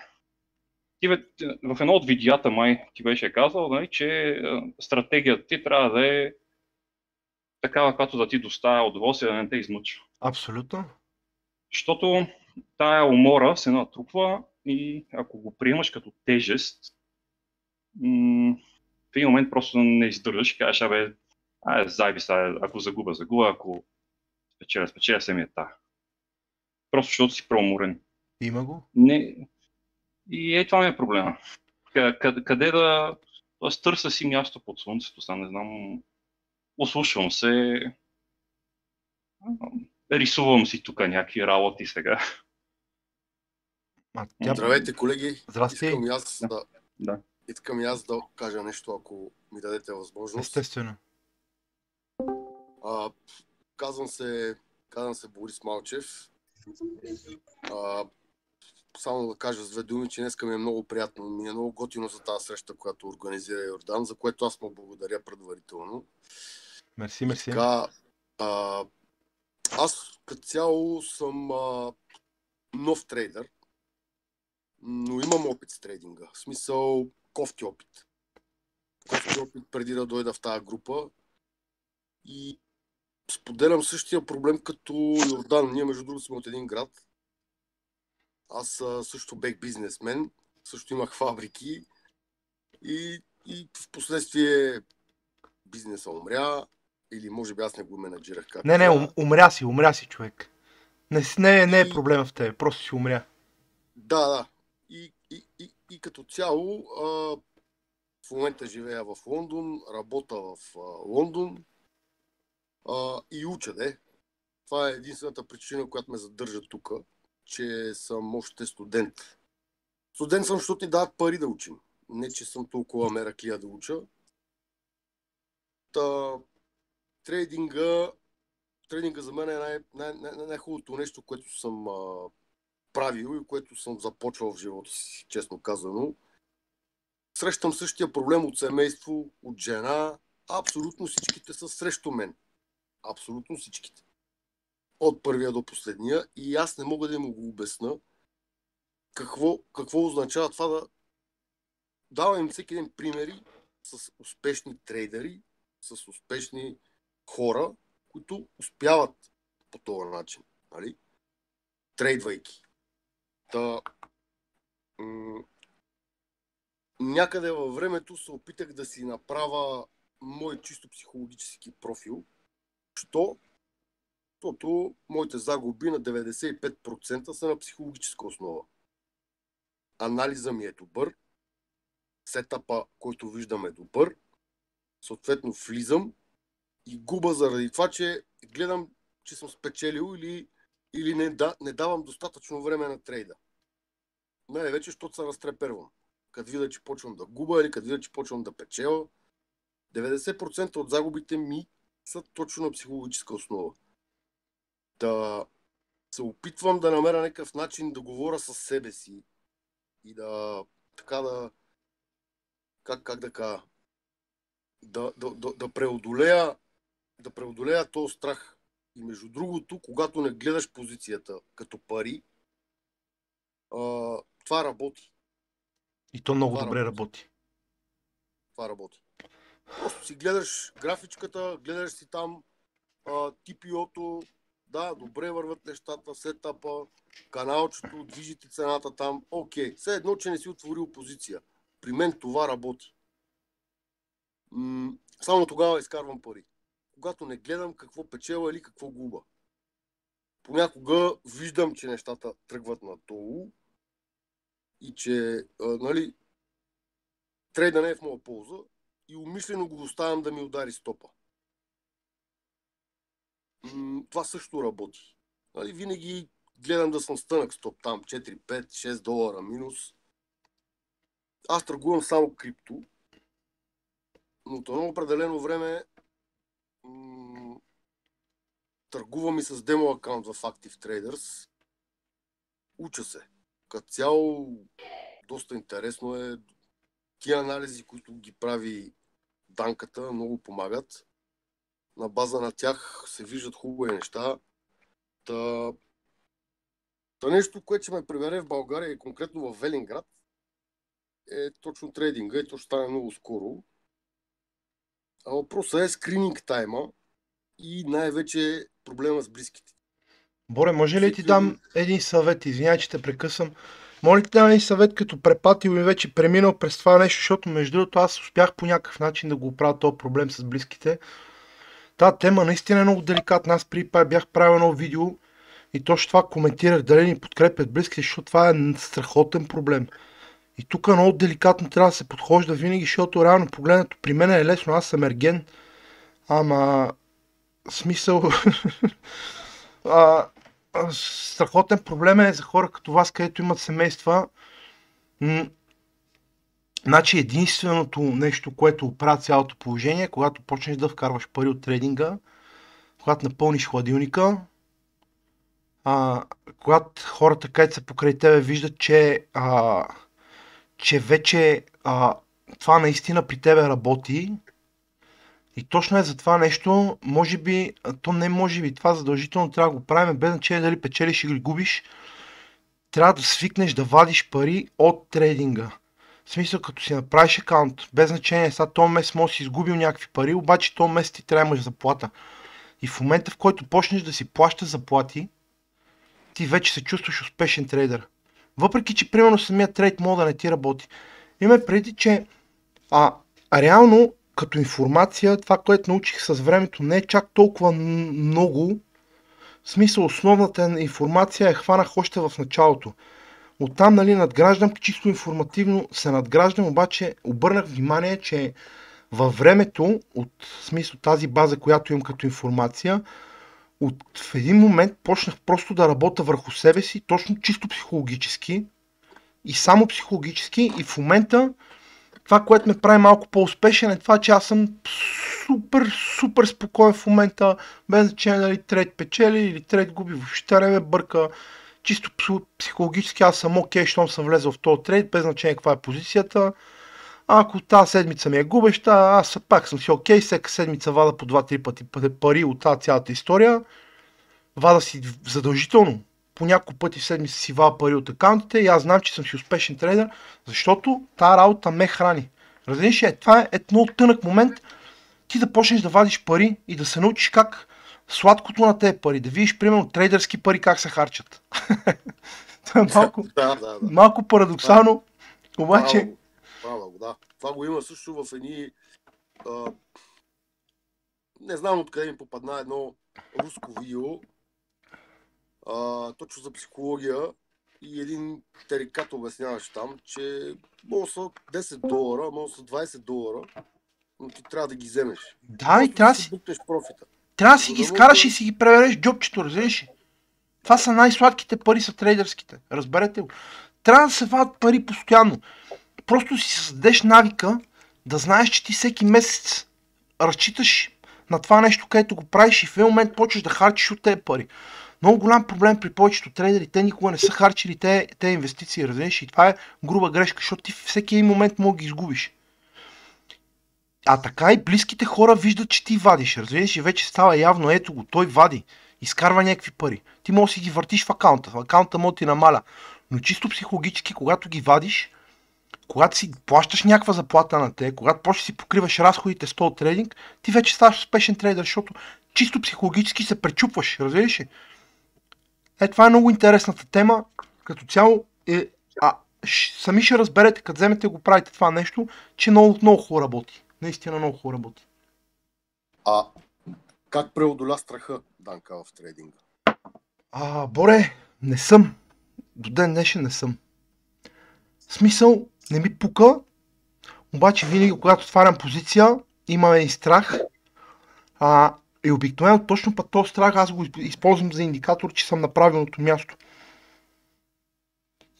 ти бе, в едно от видеята май ти беше казал, нали, че стратегията ти трябва да е такава, която да ти доставя удоволствие, да не те измъчва. Абсолютно. Защото тая умора се натрупва и ако го приемаш като тежест, м- в един момент просто не издържаш и кажеш, абе, ай, сега, ако загуба, загуба, ако спечеля, спечеля се ми е та. Просто защото си преуморен. Има го. Не. И е това ми е проблема. Къ- Къде, къде да... Тоест, търся си място под слънцето, сега не знам. Ослушвам се. Рисувам си тук някакви работи сега. А, тя... Здравейте, колеги. Здрасти. Искам и аз да, Да. искам и аз да кажа нещо, ако ми дадете възможност. Естествено. А, казвам се, казвам се Борис Малчев. А, само да кажа с две думи, че днеска ми е много приятно. Ми е много готино за тази среща, която организира Йордан, за което аз му благодаря предварително. Мерси, мерси. Така, а, аз като цяло съм а, нов трейдър, но имам опит с трейдинга. В смисъл, кофти опит. Кофти опит преди да дойда в тази група. И споделям същия проблем като Йордан. Ние, между другото, сме от един град. Аз също бех бизнесмен, също имах фабрики и, и в последствие бизнеса умря, или може би аз не го менеджирах как. Не, не, ум, умря си, умря си човек. Не, не, не е И- проблема в тебе, просто си умря. Да, да. И, и, и, и като цяло, а, в момента живея в Лондон, работя в а, Лондон а, и уча, де. Това е единствената причина, която ме задържа тук, че съм още студент. Студент съм, защото ни дават пари да учим. Не, че съм толкова мераклия да уча. Та, трейдинга, трейдинга за мен е най- най- най- най-хубавото нещо, което съм а, правил и което съм започвал в живота си, честно казано. Срещам същия проблем от семейство, от жена. Абсолютно всичките са срещу мен. Абсолютно всичките. От първия до последния. И аз не мога да му го обясна какво, какво означава това да давам им всеки ден примери с успешни трейдери, с успешни хора, които успяват по този начин. Нали? Трейдвайки. Та, м- някъде във времето се опитах да си направя мой чисто психологически профил. Що? Защото моите загуби на 95% са на психологическа основа. Анализа ми е добър, сетъпа, който виждам е добър, съответно влизам и губа заради това, че гледам, че съм спечелил или, или не, да, не давам достатъчно време на трейда. Най-вече, защото се разтрепервам. Като видя, че почвам да губа или като видя, че почвам да печела. 90% от загубите ми са точно на психологическа основа. Да се опитвам да намеря някакъв начин да говоря с себе си и да така да как, как да кажа да, да, да, да преодолея да преодолея този страх. И между другото, когато не гледаш позицията като пари, а, това работи. И то много Това добре работи. работи. Това работи. Просто си гледаш графичката, гледаш си там TPO-то, да, добре върват нещата, сетапа, каналчето, движите цената там, окей. Все едно, че не си отворил позиция. При мен това работи. М- само тогава изкарвам пари. Когато не гледам какво печела или какво губа. Понякога виждам, че нещата тръгват надолу и че, а, нали, трейда не е в моя полза и умишлено го оставям да ми удари стопа. Това също работи. Нали, винаги гледам да съм стънък стоп там, 4, 5, 6 долара минус. Аз търгувам само крипто, но от едно определено време търгувам и с демо акаунт в Active Traders. Уча се. Като цяло, доста интересно е. Тия анализи, които ги прави данката, много помагат. На база на тях се виждат хубави неща. Та, та нещо, което ще ме прибере в България и конкретно в Велинград, е точно трейдинга и то ще стане много скоро. А въпросът е скрининг тайма и най-вече проблема с близките. Боре, може ли ти дам един съвет? Извинявай, че те прекъсвам. Моля ти един съвет като препатил и вече преминал през това нещо, защото между другото аз успях по някакъв начин да го оправя този проблем с близките. Та тема наистина е много деликатна. Аз при бях правил едно видео и точно това коментирах дали ни подкрепят близките, защото това е страхотен проблем. И тук много деликатно трябва да се подхожда винаги, защото реално погледнато при мен е лесно, аз съм ерген, ама смисъл *laughs* а, страхотен проблем е за хора като вас, където имат семейства. Значи единственото нещо, което оправя цялото положение, е когато почнеш да вкарваш пари от трейдинга, когато напълниш хладилника, а, когато хората, където са покрай тебе, виждат, че, а, че вече а, това наистина при тебе работи. И точно е за това нещо, може би, то не може би, това задължително трябва да го правим, без значение дали печелиш или губиш, трябва да свикнеш да вадиш пари от трейдинга. В смисъл, като си направиш акаунт, без значение, сега този месец може да си изгубил някакви пари, обаче този месец ти трябва имаш заплата. И в момента, в който почнеш да си плащаш заплати, ти вече се чувстваш успешен трейдър. Въпреки, че примерно самият трейд може да не ти работи. Има преди, че а, реално като информация, това, което научих с времето, не е чак толкова много. В смисъл, основната информация е хванах още в началото. Оттам, нали, надграждам, чисто информативно се надграждам, обаче обърнах внимание, че във времето, от смисъл тази база, която имам като информация, от в един момент почнах просто да работя върху себе си, точно чисто психологически и само психологически и в момента това, което ме прави малко по-успешен е това, че аз съм супер, супер спокоен в момента, без значение дали трет печели или трет губи, въобще не ме бърка. Чисто психо- психологически аз съм окей, щом съм влезъл в този трейд, без значение каква е позицията. А ако тази седмица ми е губеща, аз пак съм си окей, всяка седмица вада по 2-3 пъти пари от тази цялата история. Вада си задължително. По няколко пъти в седмица си вада пари от акаунтите и аз знам, че съм си успешен трейдер, защото тази работа ме храни. Разбираш ли, това е едно тънък момент, ти да почнеш да вадиш пари и да се научиш как сладкото на тези пари, да видиш примерно трейдърски пари как се харчат. *laughs* Това е малко, Да, да, да. малко парадоксално, обаче... Право, право, да. Това го има също в едни... А, не знам откъде ми попадна едно руско видео, а, точно за психология и един терикат обясняваше там, че може са 10 долара, може са 20 долара, но ти трябва да ги вземеш. Да, и трябва да си профита. трябва да си ги да изкараш може- и си ги преведеш в джобчето, разбираш? Това са най-сладките пари, са трейдърските. Разберете го. Трябва да се вадят пари постоянно. Просто си създадеш навика да знаеш, че ти всеки месец разчиташ на това нещо, където го правиш и в един момент почваш да харчиш от тези пари. Много голям проблем при повечето трейдери, те никога не са харчили те, те инвестиции, разбираш? И това е груба грешка, защото ти всеки един момент мога ги изгубиш. А така и близките хора виждат, че ти вадиш, разбираш? И вече става явно, ето го, той вади, изкарва някакви пари. Ти можеш да си ги въртиш в акаунта, в акаунта да ти намаля. Но чисто психологически, когато ги вадиш, когато си плащаш някаква заплата на те, когато почнеш си покриваш разходите с този трейдинг, ти вече ставаш успешен трейдър, защото чисто психологически се пречупваш, разбираш ли? Е, това е много интересната тема. Като цяло, е, а, сами ще разберете, като вземете го правите това нещо, че много, много хубаво работи. Наистина много хубаво работи. А как преодоля страха Данка в трейдинга? А, Боре, не съм. До ден днешен не съм. В смисъл, не ми пука, обаче винаги, когато отварям позиция, имаме и страх. А, и обикновено точно път този страх аз го използвам за индикатор, че съм на правилното място.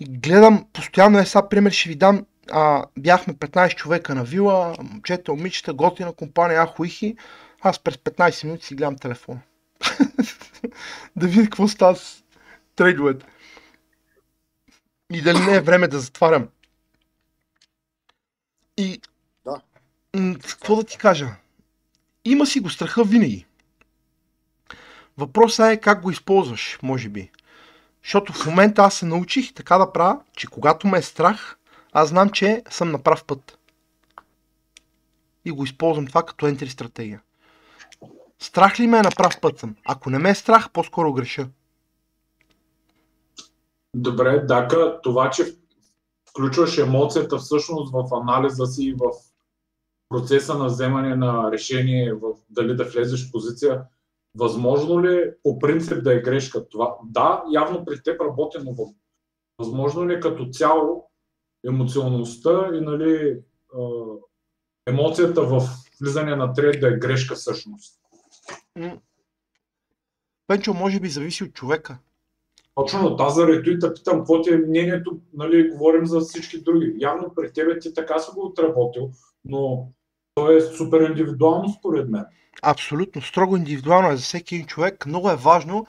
И гледам, постоянно е сега пример, ще ви дам, а, бяхме 15 човека на вила, момчета, момичета, готина компания, ахуихи. Аз през 15 минути си гледам телефона. *laughs* да видя какво става с трейдовете. И дали не е време да затварям. И... Да. Какво да ти кажа? Има си го страха винаги. Въпросът е как го използваш, може би. Защото в момента аз се научих така да правя, че когато ме е страх, аз знам, че съм на прав път. И го използвам това като ентри стратегия. Страх ли ме е на прав път съм? Ако не ме е страх, по-скоро греша. Добре, Дака, това, че включваш емоцията всъщност в анализа си и в процеса на вземане на решение, в дали да влезеш в позиция, възможно ли е по принцип да е грешка това? Да, явно при теб работи, но възможно ли е като цяло емоционалността и нали, емоцията в влизане на трейд да е грешка всъщност? Пенчо, може би зависи от човека. Точно тази заради и те питам, какво ти е мнението, нали, говорим за всички други. Явно при тебе ти така си го отработил, но то е супер индивидуално според мен. Абсолютно, строго индивидуално е за всеки един човек. Много е важно.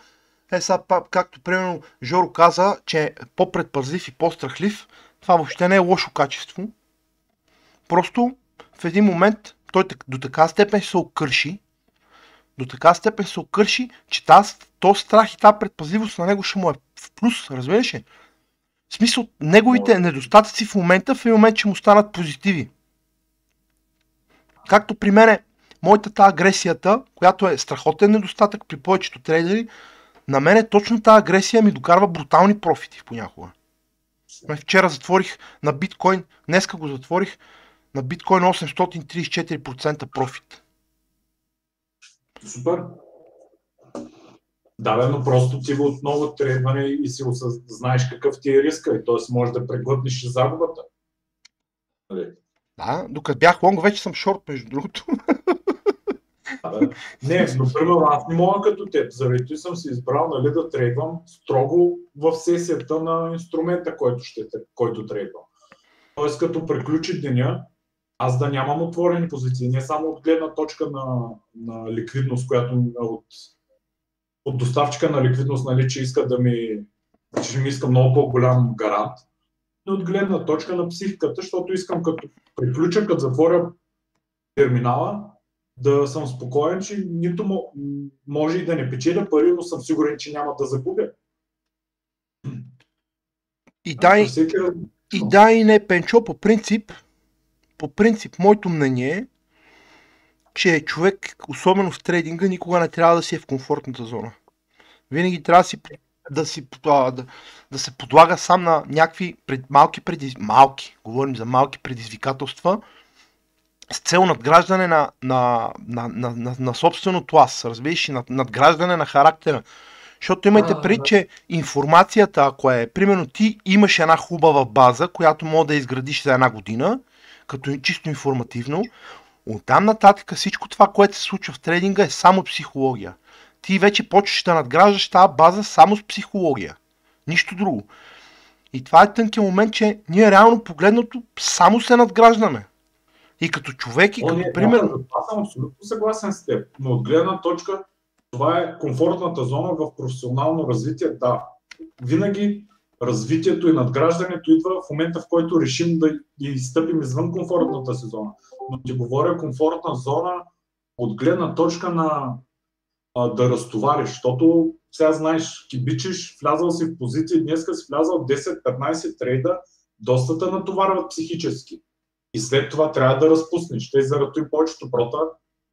Е, сега, както примерно Жоро каза, че е по-предпазлив и по-страхлив, това въобще не е лошо качество. Просто в един момент той до така степен ще се окърши, до така степен се окърши, че тази, този страх и тази предпазливост на него ще му е в плюс, разбираш ли? В смисъл, неговите недостатъци в момента, в един момент ще му станат позитиви. Както при мене, моята тази агресията, която е страхотен недостатък при повечето трейдери, на мен е точно тази агресия ми докарва брутални профити понякога. Вчера затворих на биткоин, днеска го затворих на биткоин 834% профит. Супер. Да, бе, но просто ти го отново требване и си осъз... знаеш какъв ти е риска и т.е. можеш да преглътнеш загубата. Да, докато бях лонг, вече съм шорт, между другото. Не, но примерно аз не мога като теб, заради съм си избрал нали, да трейдвам строго в сесията на инструмента, който, ще, който трейдвам. Тоест като приключи деня, аз да нямам отворени позиции, не само от гледна точка на, на ликвидност, която от, от доставчика на ликвидност, нали, че иска да ми, че ми иска много по-голям гарант, но от гледна точка на психиката, защото искам като приключа, като затворя терминала, да съм спокоен, че нито мо- може и да не печеля пари, но съм сигурен, че няма да загубя. И да, и, Всеки и да и не, Пенчо, по принцип, по принцип, моето мнение е, че човек, особено в трейдинга, никога не трябва да си е в комфортната зона. Винаги трябва да си, да, си, а, да, да се подлага сам на някакви пред, малки, предиз... малки, говорим за малки предизвикателства, с цел надграждане на, на, на, на, на, на собственото аз, разбираш, и над, надграждане на характера. Защото имайте преди, че информацията, ако е, примерно ти имаш една хубава база, която може да изградиш за една година, като чисто информативно, оттам нататък всичко това, което се случва в трейдинга е само психология. Ти вече почваш да надграждаш тази база само с психология. Нищо друго. И това е тънкият момент, че ние реално погледнато само се надграждаме. И като човек, и О, като не, примерно... да, Аз съм абсолютно съгласен с теб, но от гледна точка това е комфортната зона в професионално развитие. Да, винаги развитието и надграждането идва в момента, в който решим да изстъпим извън комфортната си зона. Но ти говоря комфортна зона от гледна точка на а, да разтовариш, защото сега знаеш, кибичиш, влязал си в позиции, днеска си влязал 10-15 трейда, доста те натоварват психически. И след това трябва да разпуснеш. Те заради повечето прота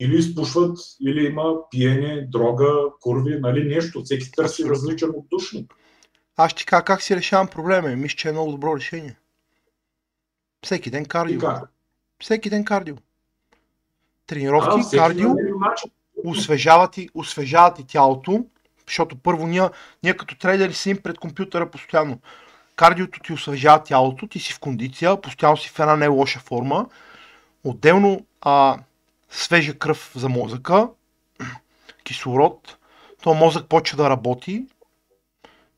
или изпушват, или има пиене, дрога, курви, нали нещо. Всеки търси различен отдушник. Аз ти кажа как си решавам проблема мисля, че е много добро решение. Всеки ден кардио. Всеки ден кардио. А, Тренировки, всеки кардио, начин. Освежава ти, освежава ти тялото, защото първо ние, ние като трейдери седим пред компютъра постоянно. Кардиото ти освежава тялото, ти си в кондиция, постоянно си в една не лоша форма. Отделно а, свежа кръв за мозъка, *clears throat* кислород, то мозък почва да работи.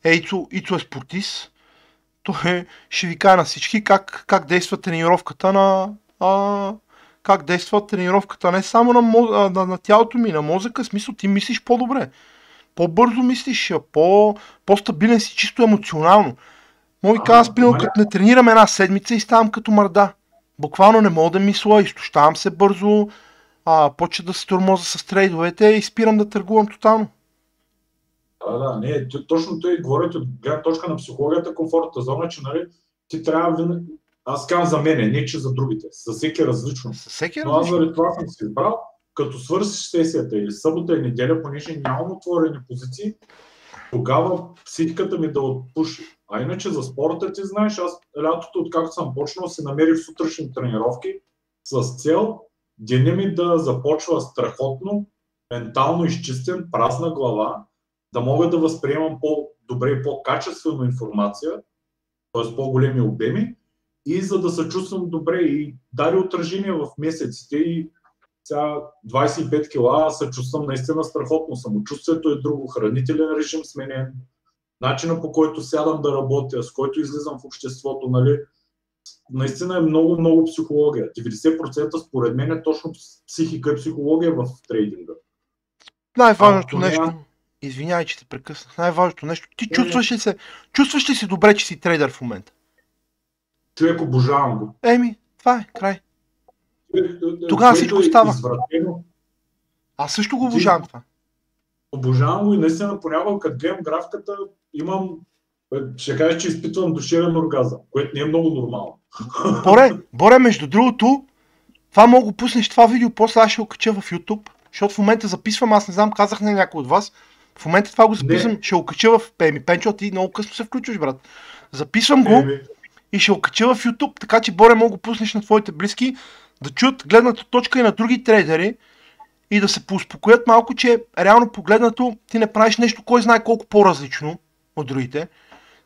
Ейцо, Ицо е спортист. Той ще ви кажа на всички как, как действа тренировката на, а, как действа тренировката не само на, мо- а, на, на тялото ми, на мозъка, смисъл ти мислиш по-добре. По-бързо мислиш, по, по-стабилен си чисто емоционално. Кажа, аз, примерно, като не тренирам една седмица и ставам като мърда. Буквално не мога да мисля, изтощавам се бързо, а, почва да се тормоза с трейдовете и спирам да търгувам тотално. Да, да, не, точно той говорят от гледна точка на психологията, комфортната зона, че нали, ти трябва винаги... Аз казвам за мене, не че за другите. За всеки е различно. С всеки Но аз различно. заради това съм си избрал, като свършиш сесията или събота и неделя, понеже нямам отворени позиции, тогава психиката ми да отпуши. А иначе за спорта ти знаеш, аз лятото, откакто съм почнал, си намерих сутрешни тренировки с цел деня ми да започва страхотно, ментално изчистен, празна глава, да мога да възприемам по-добре и по-качествено информация, т.е. по-големи обеми, и за да се чувствам добре и даде отражение в месеците и сега 25 кила се чувствам наистина страхотно. Самочувствието е друго, хранителен режим сменен, начина по който сядам да работя, с който излизам в обществото, нали, наистина е много, много психология. 90% според мен е точно психика и психология в трейдинга. Най-важното А, нещо, извинявай, че те прекъснах, най-важното нещо, ти чувстваш ли се, чувстваш ли се добре, че си трейдър в момента? Човек обожавам го. Еми, това е, край. Тогава Тогава всичко става. Е извратено, Аз също го обожавам това. обожавам го и наистина понякога, като гледам графиката, имам, е, ще кажа, че изпитвам душевен оргазъм, което не е много нормално. *laughs* Боре, Боре, между другото, това мога го пуснеш това видео, после аз ще го кача в YouTube, защото в момента записвам, аз не знам, казах на някой от вас, в момента това го записвам, Не. ще го кача в Пеми. Пенчо, ти много късно се включваш, брат. Записвам го Еми, и ще го кача в YouTube, така че Боре мога го пуснеш на твоите близки, да чуят гледната точка и на други трейдери и да се поуспокоят малко, че реално погледнато ти не правиш нещо, кой знае колко по-различно от другите.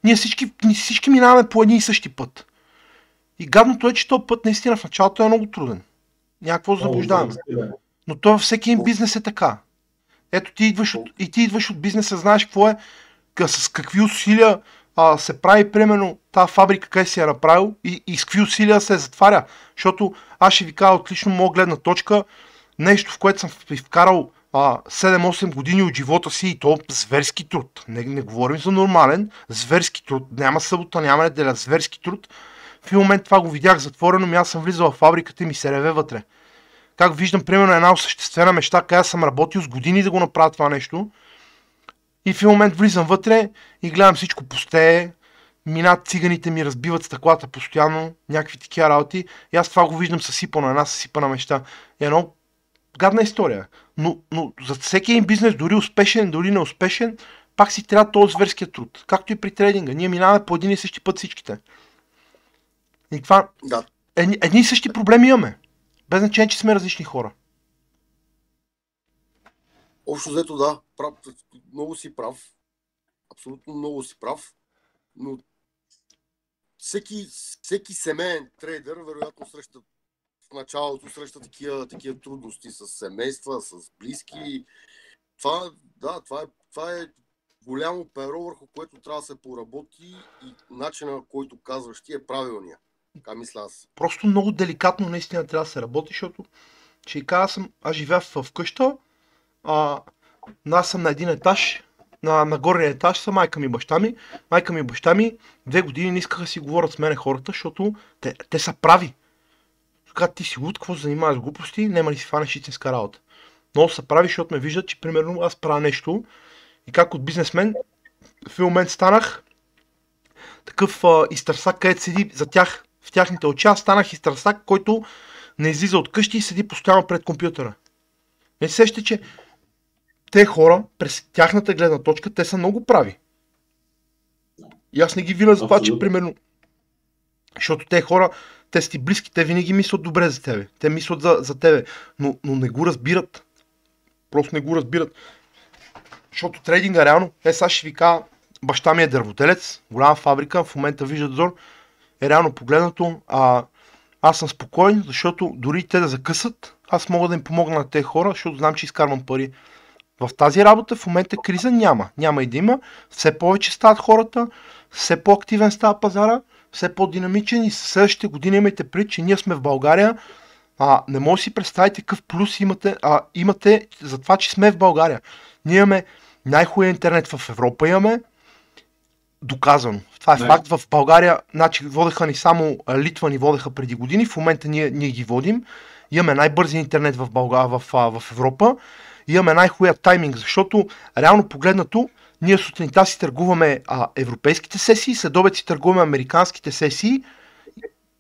Ние всички, ние всички минаваме по един и същи път. И гадното е, че този път наистина в началото е много труден. Някакво заблуждаваме. Но то във всеки един бизнес е така. Ето ти идваш от, и ти идваш от бизнеса, знаеш какво е, с какви усилия а, се прави, примерно, тази фабрика, къде си я направил и, и с какви усилия се затваря. Защото аз ще ви кажа отлично моя гледна точка, нещо, в което съм вкарал а, 7-8 години от живота си и то зверски труд. Не, не говорим за нормален, зверски труд. Няма събота, няма неделя, зверски труд. В един момент това го видях затворено, ми аз съм влизал в фабриката и ми се реве вътре как виждам, примерно, една осъществена мечта, къде съм работил с години да го направя това нещо. И в един момент влизам вътре и гледам всичко пустее, минат циганите ми, разбиват стъклата постоянно, някакви такива работи. И аз това го виждам съсипано, една съсипана мечта. И едно гадна история. Но, но за всеки един бизнес, дори успешен, дори неуспешен, пак си трябва този зверския труд. Както и при трейдинга. Ние минаваме по един и същи път всичките. И това, Да. едни, едни и същи проблеми имаме. Без значение, че сме различни хора. Общо взето да, прав, много си прав. Абсолютно много си прав. Но всеки, всеки семейен трейдер вероятно среща в началото среща такива, такива трудности с семейства, с близки. Това, да, това е, това е голямо перо, върху което трябва да се поработи и начина, който казваш ти е правилния. Така мисля аз. Просто много деликатно наистина трябва да се работи, защото че и съм, аз живея в, в къща, а, аз съм на един етаж, на, на горния етаж са майка ми и баща ми. Майка ми и баща ми две години не искаха да си говорят с мене хората, защото те, те са прави. Когато ти си луд, какво се занимаваш с глупости, няма ли си фанеш истинска работа. Много са прави, защото ме виждат, че примерно аз правя нещо и как от бизнесмен в един момент станах такъв а, изтърсак, където седи за тях, в тяхните очи. Аз станах изтърсак, който не излиза от къщи и седи постоянно пред компютъра. Не се сеща, че те хора, през тяхната гледна точка, те са много прави. И аз не ги виля за това, че примерно, защото те хора, те са ти близки, те винаги мислят добре за тебе. Те мислят за, за тебе, но, но не го разбират. Просто не го разбират. Защото трейдинга реално, е сега ще ви кажа, баща ми е дърводелец, голяма фабрика, в момента вижда дозор, е реално погледнато, а, аз съм спокоен, защото дори те да закъсат, аз мога да им помогна на тези хора, защото знам, че изкарвам пари. В тази работа в момента криза няма. Няма и да има. Все повече стават хората, все по-активен става пазара, все по-динамичен и следващите години имайте пред, че ние сме в България. А, не може да си представите какъв плюс имате, а, имате за това, че сме в България. Ние имаме най-хубавия интернет в Европа, имаме доказано. Това е Не. факт. В България, значи, водеха ни само Литва ни водеха преди години, в момента ние, ние ги водим. Имаме най-бързи интернет в, България, в, а, в Европа. Имаме най-хубавия тайминг, защото реално погледнато, ние сутринта си търгуваме а, европейските сесии, след обед си търгуваме американските сесии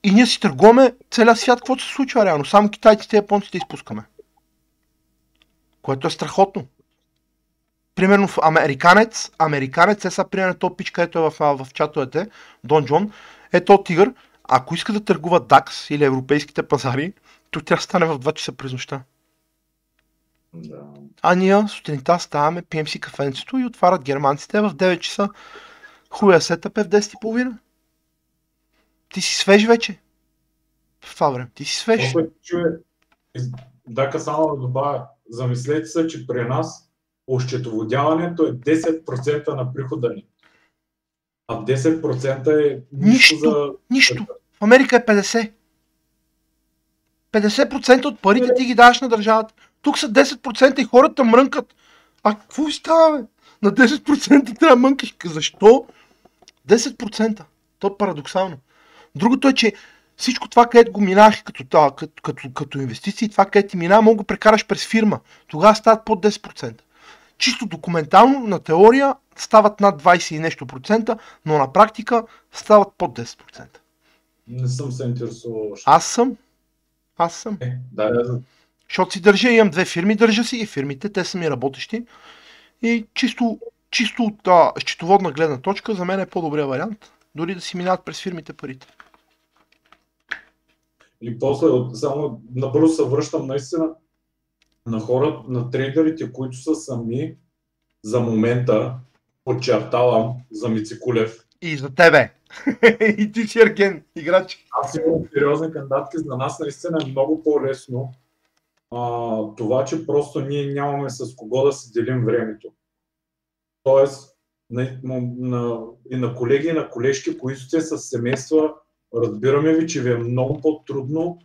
и ние си търгуваме целия свят, каквото се случва реално. Само китайците и японците изпускаме. Което е страхотно. Примерно в американец, американец е сега примерно то пич, където е в, а, в чатовете, Дон Джон, е то тигър, ако иска да търгува DAX или европейските пазари, то тя стане в 2 часа през нощта. Да. А ние сутринта ставаме, пием си кафенцето и отварят германците в 9 часа. Хубавия сетъп е в 10.30. Ти си свеж вече. В това време. Ти си свеж. Е, Дака само да добавя, замислете се, че при нас ощетоводяването е 10% на прихода ни. А 10% е нищо, Нищо. за... Нищо. В Америка е 50. 50% от парите ти ги даваш на държавата. Тук са 10% и хората мрънкат. А какво става, бе? На 10% трябва мънкаш. Защо? 10%. То е парадоксално. Другото е, че всичко това, където го минаваш като, като, като, като инвестиции, това, където ти минава, мога го прекараш през фирма. Тогава стават под 10%. Чисто документално, на теория, стават над 20 и нещо процента, но на практика стават под 10%. Не съм се интересувал. Аз съм. Аз съм. Е, да, да, Защото си държа, имам две фирми, държа си и фирмите, те са ми работещи. И чисто, чисто от а, счетоводна гледна точка, за мен е по-добрия вариант, дори да си минават през фирмите парите. И после, само набързо се връщам наистина на хора, на трейдерите, които са сами за момента, подчертавам, за Мицикулев. И за тебе. *laughs* и ти си Ерген, играч. Аз имам сериозни кандидатки, за нас наистина е много по-лесно а, това, че просто ние нямаме с кого да си делим времето. Тоест, на, на, и на колеги, и на колежки, които сте с семейства, разбираме ви, че ви е много по-трудно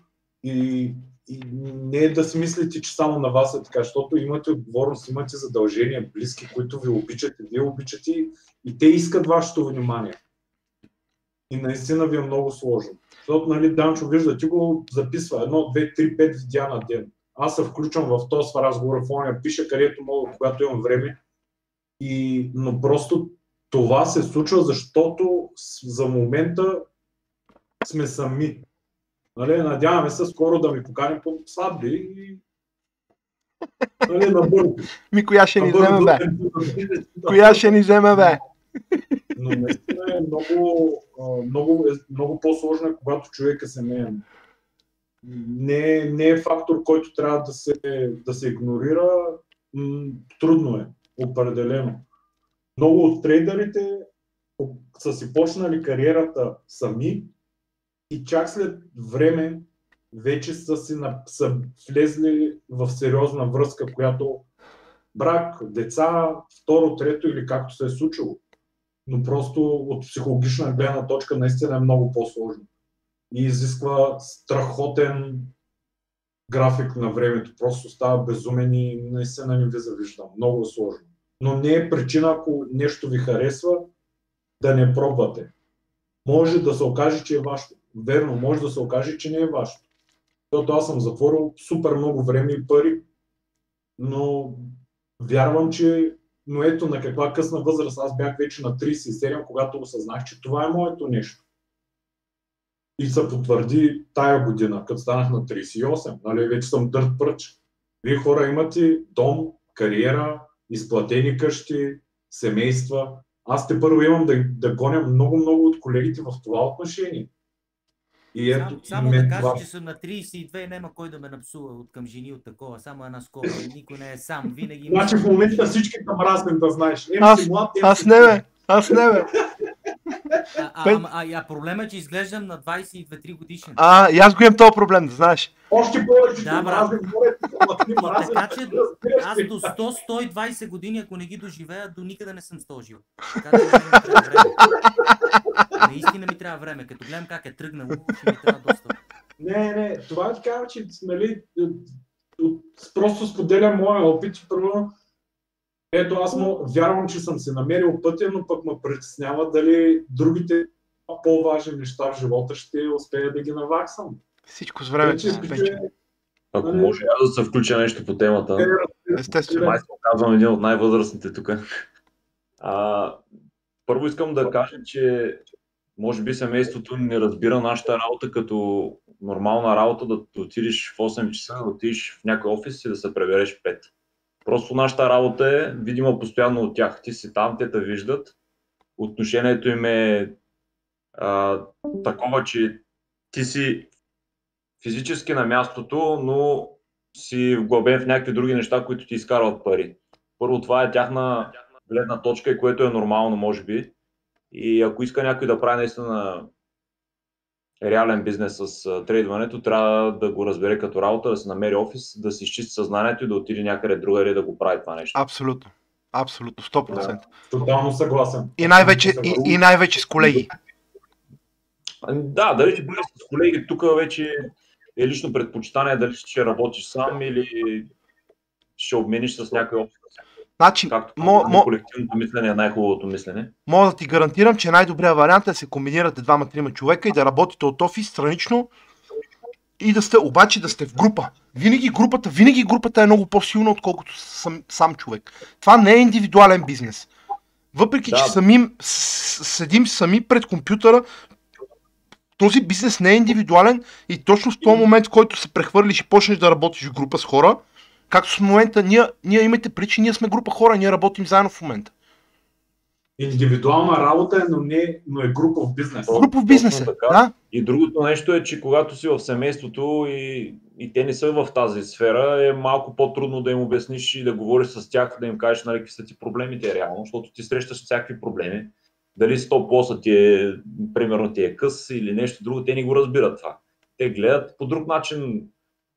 и, и не е да си мислите, че само на вас е така, защото имате отговорност, имате задължения, близки, които ви обичат и вие обичате и те искат вашето внимание. И наистина ви е много сложно. Защото, нали, Данчо вижда, ти го записва едно, две, три, пет видеа на ден. Аз се включвам в този разговор, в оня пиша където мога, когато имам време. И, но просто това се случва, защото за момента сме сами. Нали, надяваме се скоро да ми покани по слабли и нали, набързо. Ми коя ще ни вземе, бе? Коя ще ни вземе, бе? Но наистина е много, много, е, много по-сложно, е, когато човек е семейен. Не, не е фактор, който трябва да се, да се игнорира. Трудно е, определено. Много от трейдерите са си почнали кариерата сами и чак след време вече са, си, на- са влезли в сериозна връзка, която брак, деца, второ, трето или както се е случило но просто от психологична гледна точка наистина е много по-сложно. И изисква страхотен график на времето. Просто става безумен и наистина не ви завиждам. Много е сложно. Но не е причина, ако нещо ви харесва, да не пробвате. Може да се окаже, че е вашето. Верно, може да се окаже, че не е вашето. Защото аз съм затворил супер много време и пари. Но вярвам, че но ето на каква късна възраст. Аз бях вече на 37, когато осъзнах, че това е моето нещо. И се потвърди тая година, като станах на 38. Нали, вече съм дърт пръч. Вие хора имате дом, кариера, изплатени къщи, семейства. Аз те първо имам да, да гоня много-много от колегите в това отношение. И ето, Сам, само мен да кажа, това- че съм на 32 и няма кой да ме напсува от към жени от такова. Само една скоба. Никой не е сам. Винаги има... Значи в момента всички там мразим да знаеш. Ем Аз- млад, ем Аз не бе, аз не бе. А, а, а, а, проблема е, че изглеждам на 22-3 годишен. А, и аз го имам този проблем, да знаеш. Още повече Да, брат. ти. Така че Аз до 100-120 години, ако не ги доживея, до никъде не съм 100 жил. Така че. Наистина ми трябва време. Като гледам как е тръгнало, ще ми трябва доста. Не, не, това е така, че нали, просто споделям моя опит и първо ето аз му вярвам, че съм се намерил пътя, но пък ме притеснява дали другите по-важни неща в живота ще успея да ги наваксам. Всичко с времето вече, Пенчо. Ако Нали? може аз да се включа нещо по темата. Естествено. Май се оказвам един от най-възрастните тук. А, първо искам да кажа, че може би семейството не разбира нашата работа като нормална работа да отидеш в 8 часа, да отидеш в някой офис и да се пребереш в 5. Просто нашата работа е видима постоянно от тях. Ти си там, те те виждат. Отношението им е а, такова, че ти си физически на мястото, но си вглъбен в някакви други неща, които ти изкарват пари. Първо, това е тяхна гледна точка което е нормално, може би. И ако иска някой да прави наистина реален бизнес с трейдването, трябва да го разбере като работа, да се намери офис, да си изчисти съзнанието и да отиде някъде другаде да го прави това нещо. Абсолютно. Абсолютно, 100%. Тотално съгласен. И най-вече, и, и най-вече с колеги. Да, дали ще бъде с колеги, тук вече е лично предпочитание дали ще работиш сам или ще обмениш с някой опит. Значи, Както мо, мо, колективното мислене е най-хубавото мислене. мога да ти гарантирам, че най-добрият вариант е да се комбинирате двама-трима човека и да работите от офис странично и да сте, обаче да сте в група. Винаги групата, винаги групата е много по-силна, отколкото сам, сам човек. Това не е индивидуален бизнес. Въпреки, Да. че самим, седим сами пред компютъра, този бизнес не е индивидуален и точно в този момент, в който се прехвърлиш и почнеш да работиш в група с хора, както в момента, ние, ние имате причини, ние сме група хора, ние работим заедно в момента. Индивидуална работа е, но, не, но е групов бизнес. Групов бизнес е, да. И другото нещо е, че когато си в семейството и, и те не са в тази сфера, е малко по-трудно да им обясниш и да говориш с тях, да им кажеш нали, какви са ти проблемите реално, защото ти срещаш всякакви проблеми. Дали 100 поса ти е, примерно ти е къс или нещо друго, те не го разбират това. Те гледат по друг начин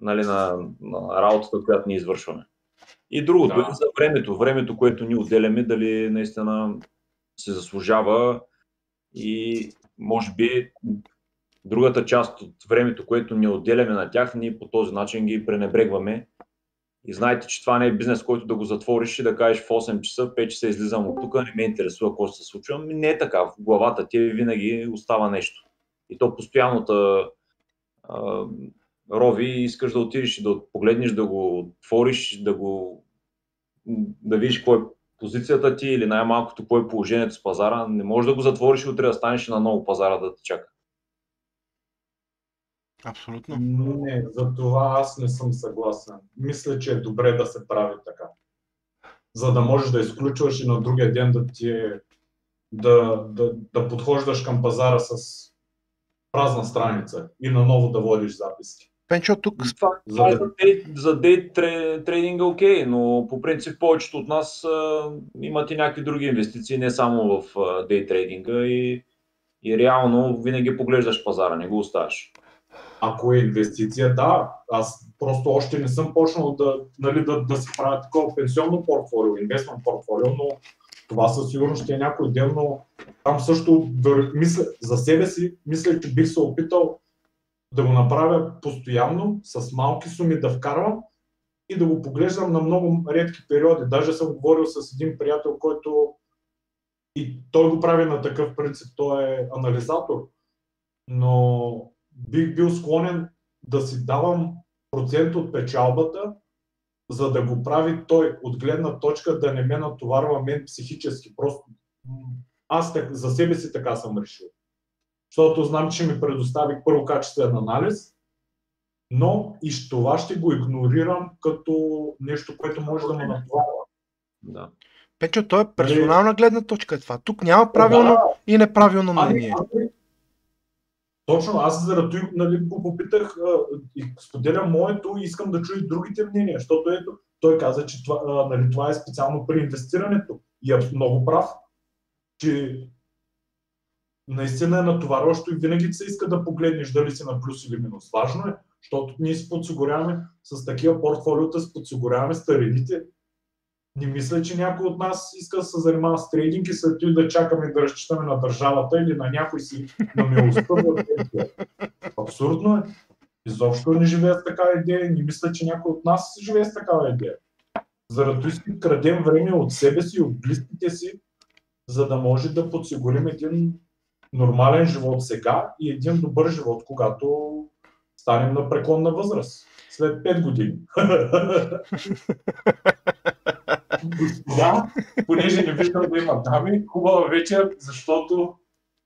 нали, на, на работата, която ние извършваме. И другото Да. е за времето. Времето, което ни отделяме, дали наистина се заслужава и може би другата част от времето, което ни отделяме на тях, ние по този начин ги пренебрегваме. И знаете, че това не е бизнес, който да го затвориш и да кажеш в 8 часа, в 5 часа излизам от тук, не ме интересува какво се случва. Ами Не е така. В главата ти винаги остава нещо. И то постоянно та, а, рови и искаш да отидеш и да погледнеш, да го отвориш, да го да видиш какво е позицията ти или най-малкото какво е положението с пазара. Не можеш да го затвориш и утре да станеш на ново пазара да те чака. Абсолютно. Не, за това аз не съм съгласен. Мисля, че е добре да се прави така. За да можеш да изключваш и на другия ден да ти е, да, да, да подхождаш към пазара с празна страница и наново да водиш записки. Пенчо, тук Това, За това за дей, за дей тре- трейдинга окей, но по принцип повечето от нас а, имат и някакви други инвестиции, не само в дей трейдинга и, и реално винаги поглеждаш пазара, не го оставаш. Ако е инвестиция, да. Аз просто още не съм почнал да, нали, да, да си правя такова пенсионно портфолио, инвестмент портфолио, но това със сигурност ще е някой ден, но там също мисля, за себе си, мисля, че бих се опитал да го направя постоянно, с малки суми да вкарвам и да го поглеждам на много редки периоди. Даже съм говорил с един приятел, който и той го прави на такъв принцип, той е анализатор, но бих бил склонен да си давам процент от печалбата за да го прави той от гледна точка да не ме натоварва мен психически. Просто аз так, за себе си така съм решил. Защото знам, че ми предостави първо качествен анализ, но и с това ще го игнорирам като нещо, което може да ме натоварва. Да. Печо, то е персонална гледна точка е това. Тук няма правилно Да, и неправилно Ами, мнение. не- Точно, аз заради това, нали, го попитах а, и споделям моето и искам да чуя и другите мнения, защото ето, той каза, че това, а, нали, това е специално при инвестирането и е много прав, че наистина е натоварващо и винаги се иска да погледнеш дали си на плюс или минус. Важно е, защото ние си подсигуряваме с такива портфолиота, си подсигуряваме старините. Не мисля, че някой от нас иска да се занимава с трейдинг и след това да чакаме да разчитаме на държавата или на някой си на милостта. Абсурдно е. Изобщо не живея с такава идея. Не мисля, че някой от нас живее с такава идея. Заради си крадем време от себе си, от близките си, за да може да подсигурим един нормален живот сега и един добър живот, когато станем на преклонна възраст. След 5 години. Господа, понеже не виждам да има дами, хубава вечер, защото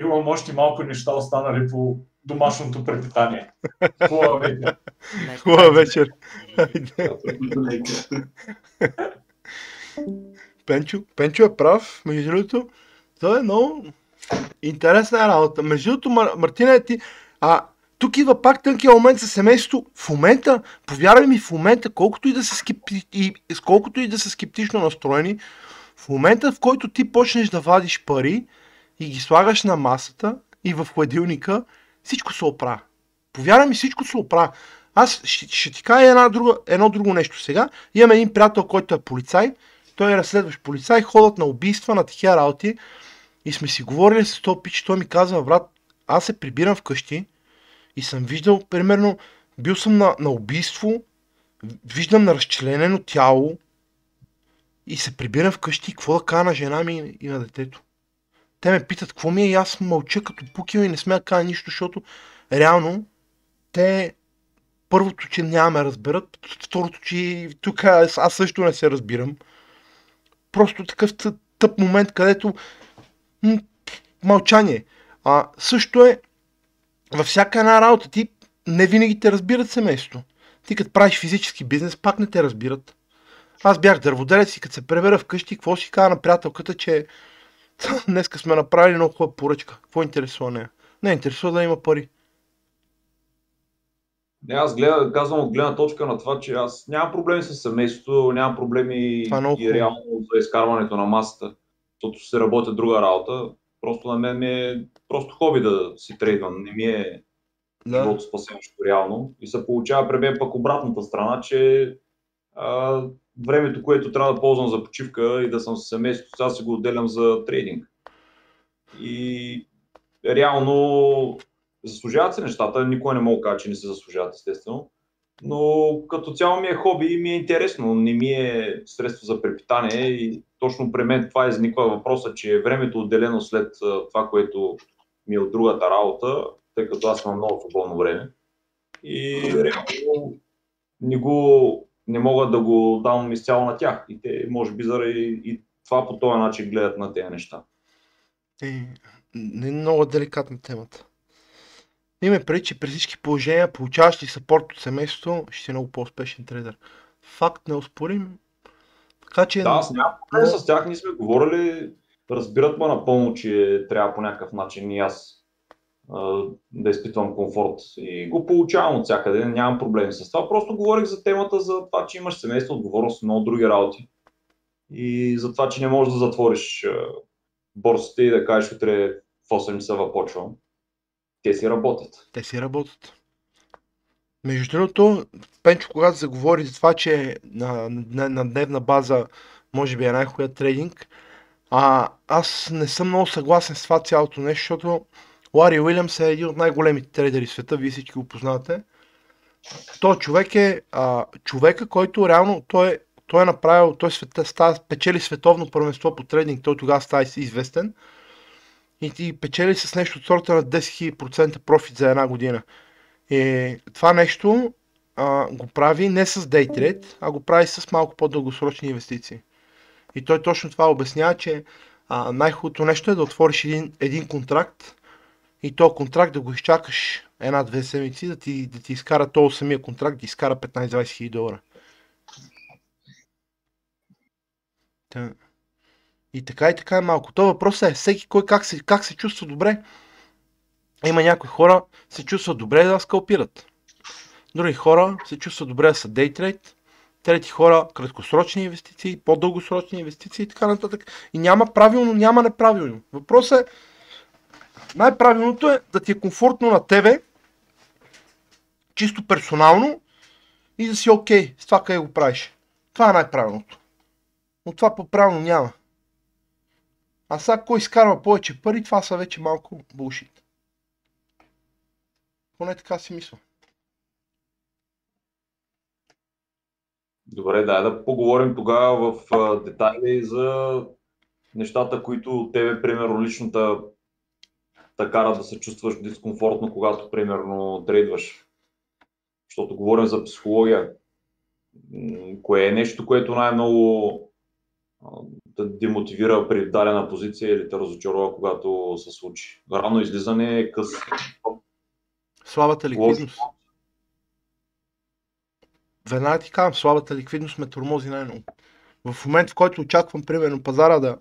имам още малко неща останали по домашното препитание. Хубава вечер. Хубава вечер. Пенчо, Пенчо е прав, между другото. Това е много интересна работа. Между другото, Мар- Мартина, ти, а, тук идва пак тънкия момент със семейството. В момента, повярвай ми, в момента, колкото и да са, скепти, и, колкото и да са скептично настроени, в момента, в който ти почнеш да вадиш пари и ги слагаш на масата и в хладилника, всичко се оправя. Повярвай ми, всичко се оправя. Аз ще, ще ти кажа една друга, едно друго нещо сега. Имам един приятел, който е полицай. Той е разследващ полицай, ходят на убийства, на такива работи. И сме си говорили с този пич, той ми казва, брат, аз се прибирам вкъщи и съм виждал, примерно, бил съм на, на убийство, виждам на разчленено тяло и се прибирам вкъщи и какво да кажа на жена ми и на детето. Те ме питат какво ми е и аз мълча като пукил и не сме да кажа нищо, защото реално те първото, че няма ме разберат, второто, че тук аз, също не се разбирам. Просто такъв тъп, момент, където мълчание. А също е във всяка една работа ти не винаги те разбират семейството. Ти като правиш физически бизнес, пак не те разбират. Аз бях дърводелец и като се пребера вкъщи, какво си каза на приятелката, че *laughs* днеска сме направили много хубава поръчка. Какво интересува нея? Не интересува да има пари. Не, аз гледа, казвам от гледна точка на това, че аз нямам проблеми с семейството, нямам проблеми е и реално за изкарването на масата, защото се работя друга работа. Просто на мен ми е просто хоби да си трейдвам. Не ми е Да. живото спасяващо реално. И се получава при мен пък обратната страна, че а, времето, което трябва да ползвам за почивка и да съм с семейството, сега си го отделям за трейдинг. И реално заслужават се нещата, никой не мога да кажа, че не се заслужават, естествено. Но като цяло ми е хоби и ми е интересно, не ми е средство за препитание и точно при мен това изниква въпроса, че времето отделено след това, което ми е от другата работа, тъй като аз имам много свободно време. И реално не, го, не мога да го дам изцяло на тях. И те, може би, заради и това по този начин гледат на тези неща. Е, не е много деликатна темата. Име преди, че при всички положения, получаваш ли сапорт от семейството, ще си много по-успешен трейдер. Факт неоспорим. Така че... Да, нямам проблем с тях, ние сме говорили, разбират ме напълно, че трябва по някакъв начин и аз да изпитвам комфорт и го получавам от всякъде, нямам проблеми с това. Просто говорих за темата за това, че имаш семейство, отговорност и много други работи. И за това, че не можеш да затвориш борсите и да кажеш утре в 8 часа почвам. Те си работят. Те си работят. Между другото, Пенчо, когато заговори за това, че на, на, на дневна база може би е най-хубавият трейдинг, а, аз не съм много съгласен с това цялото нещо, защото Лари Уилямс е един от най-големите трейдери в света, вие всички го познавате. Той човек е а, човека, който реално той, той е направил, той света, става, печели световно първенство по трейдинг, той тогава става известен и ти печели с нещо от сорта на 10 000% профит за една година. И това нещо а, го прави не с trade, а го прави с малко по-дългосрочни инвестиции. И той точно това обяснява, че а, най-хубавото нещо е да отвориш един, един контракт и то контракт да го изчакаш една-две седмици, да ти, да ти изкара този самия контракт, да изкара 15-20 хиляди долара. Та. И така и така е малко. То въпрос е всеки кой как се, как се чувства добре. Има някои хора се чувстват добре да скалпират. Други хора се чувстват добре да са дейтрейд. Трети хора краткосрочни инвестиции, по-дългосрочни инвестиции и така нататък. И няма правилно, няма неправилно. Въпросът е, най-правилното е да ти е комфортно на тебе, чисто персонално и да си окей okay с това къде го правиш. Това е най-правилното. Но това по-правилно няма. А сега кой изкарва повече пари, това са вече малко булшит. Поне така си мисля. Добре, да, да поговорим тогава в детайли за нещата, които тебе, примерно, личната те кара да се чувстваш дискомфортно, когато, примерно, трейдваш. Защото говорим за психология. Кое е нещо, което най-много а, те демотивира при дадена позиция или те разочарова, когато се случи? Рано излизане, къс... Слабата ликвидност. Веднага ти казвам, слабата ликвидност ме тормози най-много. В момент, в който очаквам, примерно, пазара да,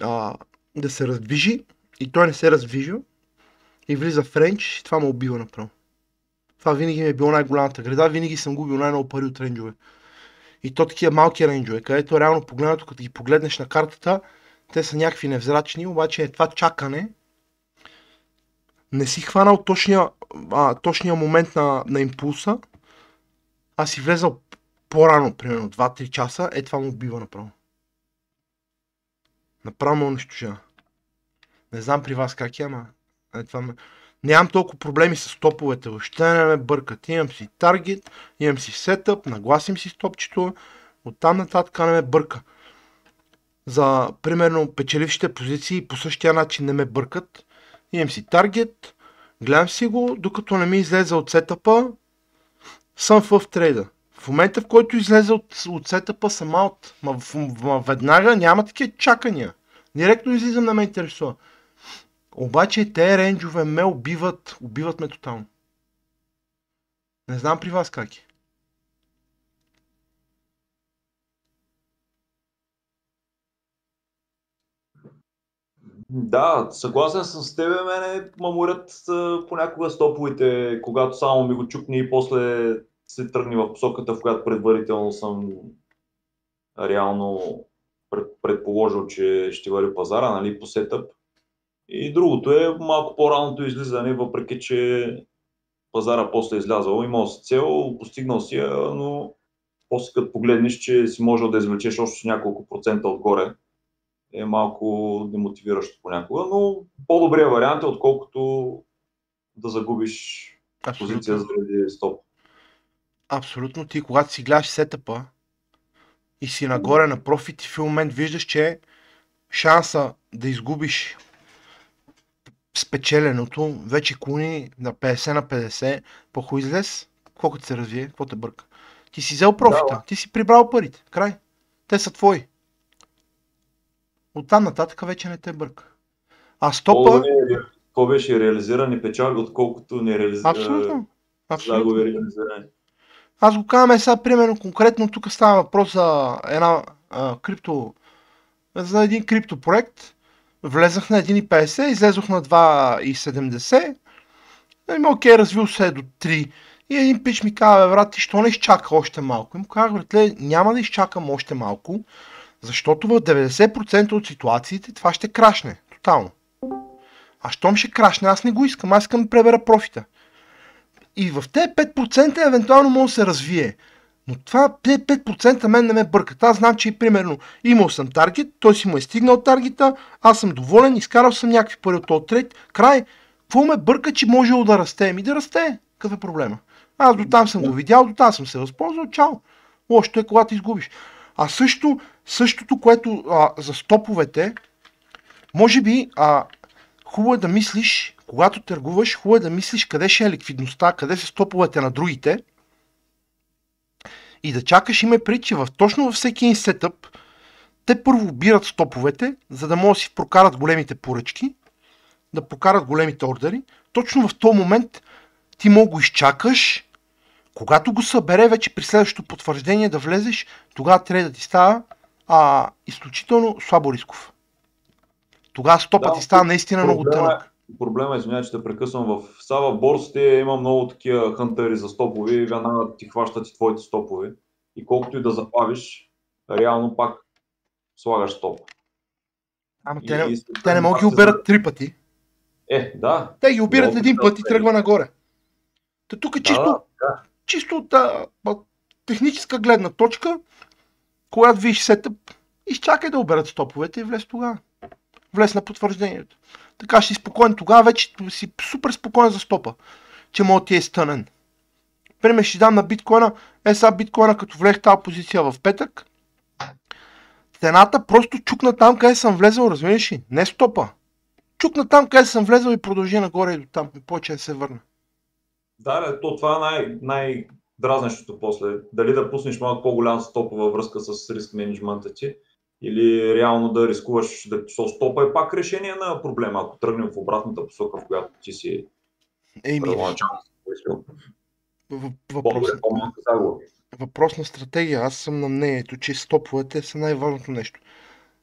а, да се раздвижи и той не се раздвижи и влиза в рейндж, това ме убива направо. Това винаги ми е било най-голямата греда, винаги съм губил най-много пари от рейнджове. И то такива малки рейнджове, където реално погледнато, като ги погледнеш на картата, те са някакви невзрачни, обаче е това чакане. Не си хванал точния, а, точния момент на, на импулса, а си влезал по-рано, примерно 2-3 часа, е това му убива направо. Направо ме унищожава. Не знам при вас как е, ама е, това ме... Нямам толкова проблеми с топовете, въобще не ме бъркат. Имам си таргет, имам си сетъп, нагласим си стопчето, оттам нататък не ме бърка. За, примерно, печелившите позиции по същия начин не ме бъркат. Имам си таргет, гледам си го, докато не ми излезе от сетъпа, съм в трейда. В момента, в който излезе от, от сетъпа, съм аут. Ма, в, ма веднага няма такива чакания. Директно излизам, не ме интересува. Обаче те рейнджове ме убиват, убиват ме тотално. Не знам при вас как е. Да, съгласен съм с тебе, мене маморят понякога стоповете, когато само ми го чукне и после се тръгне в посоката, в която предварително съм реално пред, предположил, че ще вари пазара, нали, по сетъп. И другото е малко по-раното излизане, въпреки че пазара после е излязъл, имал си цел, постигнал си я, но после като погледнеш, че си можел да извлечеш още с няколко процента отгоре, е малко демотивиращо понякога, но по-добрият вариант е отколкото да загубиш Абсолютно. позиция заради стоп. Абсолютно. Ти, когато си гледаш сетъпа и си нагоре на профит, в момент виждаш, че шанса да изгубиш спечеленото вече клони на 50 на 50, по излез, колко се развие, какво те бърка. Ти си взел профита, Да. ти си прибрал парите, край. Те са твои. Оттам нататък вече не те бърка. А стопа, е, какво беше реализирани печалби, отколкото не реализирани абсолютно. Абсолютно. загуби реализирани. Аз го казвам сега, примерно, конкретно тук става въпрос за една а, крипто, за един криптопроект. Влезах на 1,50, излезох на 2,70. И ми, окей, развил се е до 3. И един пич ми казва, брат, ти що не изчака още малко? И му казах, братле, няма да изчакам още малко, защото в 90% от ситуациите това ще крашне. Тотално. А щом ще крашне, аз не го искам. Аз искам да пребера профита. И в тези 5% евентуално може да се развие. Но това тези 5% мен не ме бъркат. Аз знам, че примерно имал съм таргет, той си му е стигнал таргета, аз съм доволен, изкарал съм някакви пари от този трейд. Край. Какво ме бърка, че можело да расте? Ми да расте. Какъв е проблема? Аз до там съм го видял, до там съм се възползвал, чао. Лошото е когато изгубиш. А също, същото, което а, за стоповете, може би а, хубаво е да мислиш, когато търгуваш, хубаво е да мислиш къде ще е ликвидността, къде са стоповете на другите и да чакаш има пред, че в, точно във всеки един сетъп те първо бират стоповете, за да могат да си прокарат големите поръчки, да покарат големите ордери. Точно в този момент ти мога го изчакаш, когато го събере вече при следващото потвърждение да влезеш, тогава трябва да ти става а, изключително слабо рисков. Тогава стопът Да, ти става наистина много проблема е- тънък. Проблема е, извинявай, че те прекъсвам. В, в борсите има много такива хънтери за стопове и веднага ти хващат и твоите стопове. И колкото и да забавиш, реално пак слагаш стоп. Ама И- те не, и- те не могат да ги оберат три пъти. Е, да. Те ги обират един да път и тръгва нагоре. Та тук е чисто, Да, да. чисто от а, а, техническа гледна точка, когато видиш сетъп, изчакай да оберат стоповете и влез тогава. Влез на потвърждението. Така ще си спокоен. Тогава вече си супер спокоен за стопа, че мога ти е стънен. Пример ще дам на биткоина. Е сега биткоина, като влех тази позиция в петък, цената просто чукна там, къде съм влезъл, разбираш ли? Не стопа. Чукна там, къде съм влезъл и продължи нагоре и до там. И повече да се върна. Да, бе, то това е най- най-дразнещото после. Дали да пуснеш малко по-голям стоп във връзка с риск менеджмента ти, или реално да рискуваш да то стопа е пак решение на проблема, ако тръгнем в обратната посока, в която ти си Ейми, първоначално въпрос, на стратегия. Аз съм на мнението, че стоповете са най-важното нещо.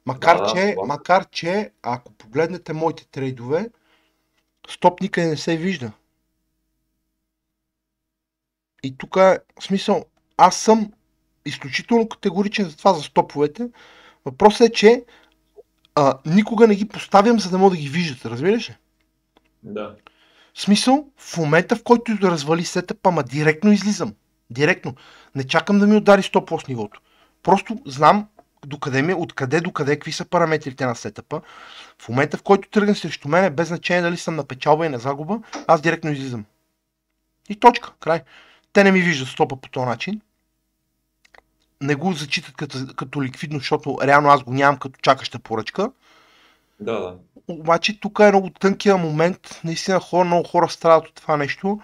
Макар, Да, че, съгласен. макар че, ако погледнете моите трейдове, стоп никъде не се вижда. И тук в смисъл, аз съм изключително категоричен за това за стоповете. Въпросът е, че а, никога не ги поставям, за да мога да ги виждат. Разбираш ли? Да. В смисъл, в момента в който да развали сетъпа, ама директно излизам. Директно. Не чакам да ми удари 100 нивото. Просто знам докъде ми, откъде до къде, какви са параметрите на сетъпа. В момента в който тръгне срещу мен, без значение дали съм на печалба и на загуба, аз директно излизам. И точка, край. Те не ми виждат стопа по този начин. Не го зачитат като, като ликвидно, защото реално аз го нямам като чакаща поръчка. Да, да. Обаче тук е много тънкия момент. Наистина хора, много хора страдат от това нещо.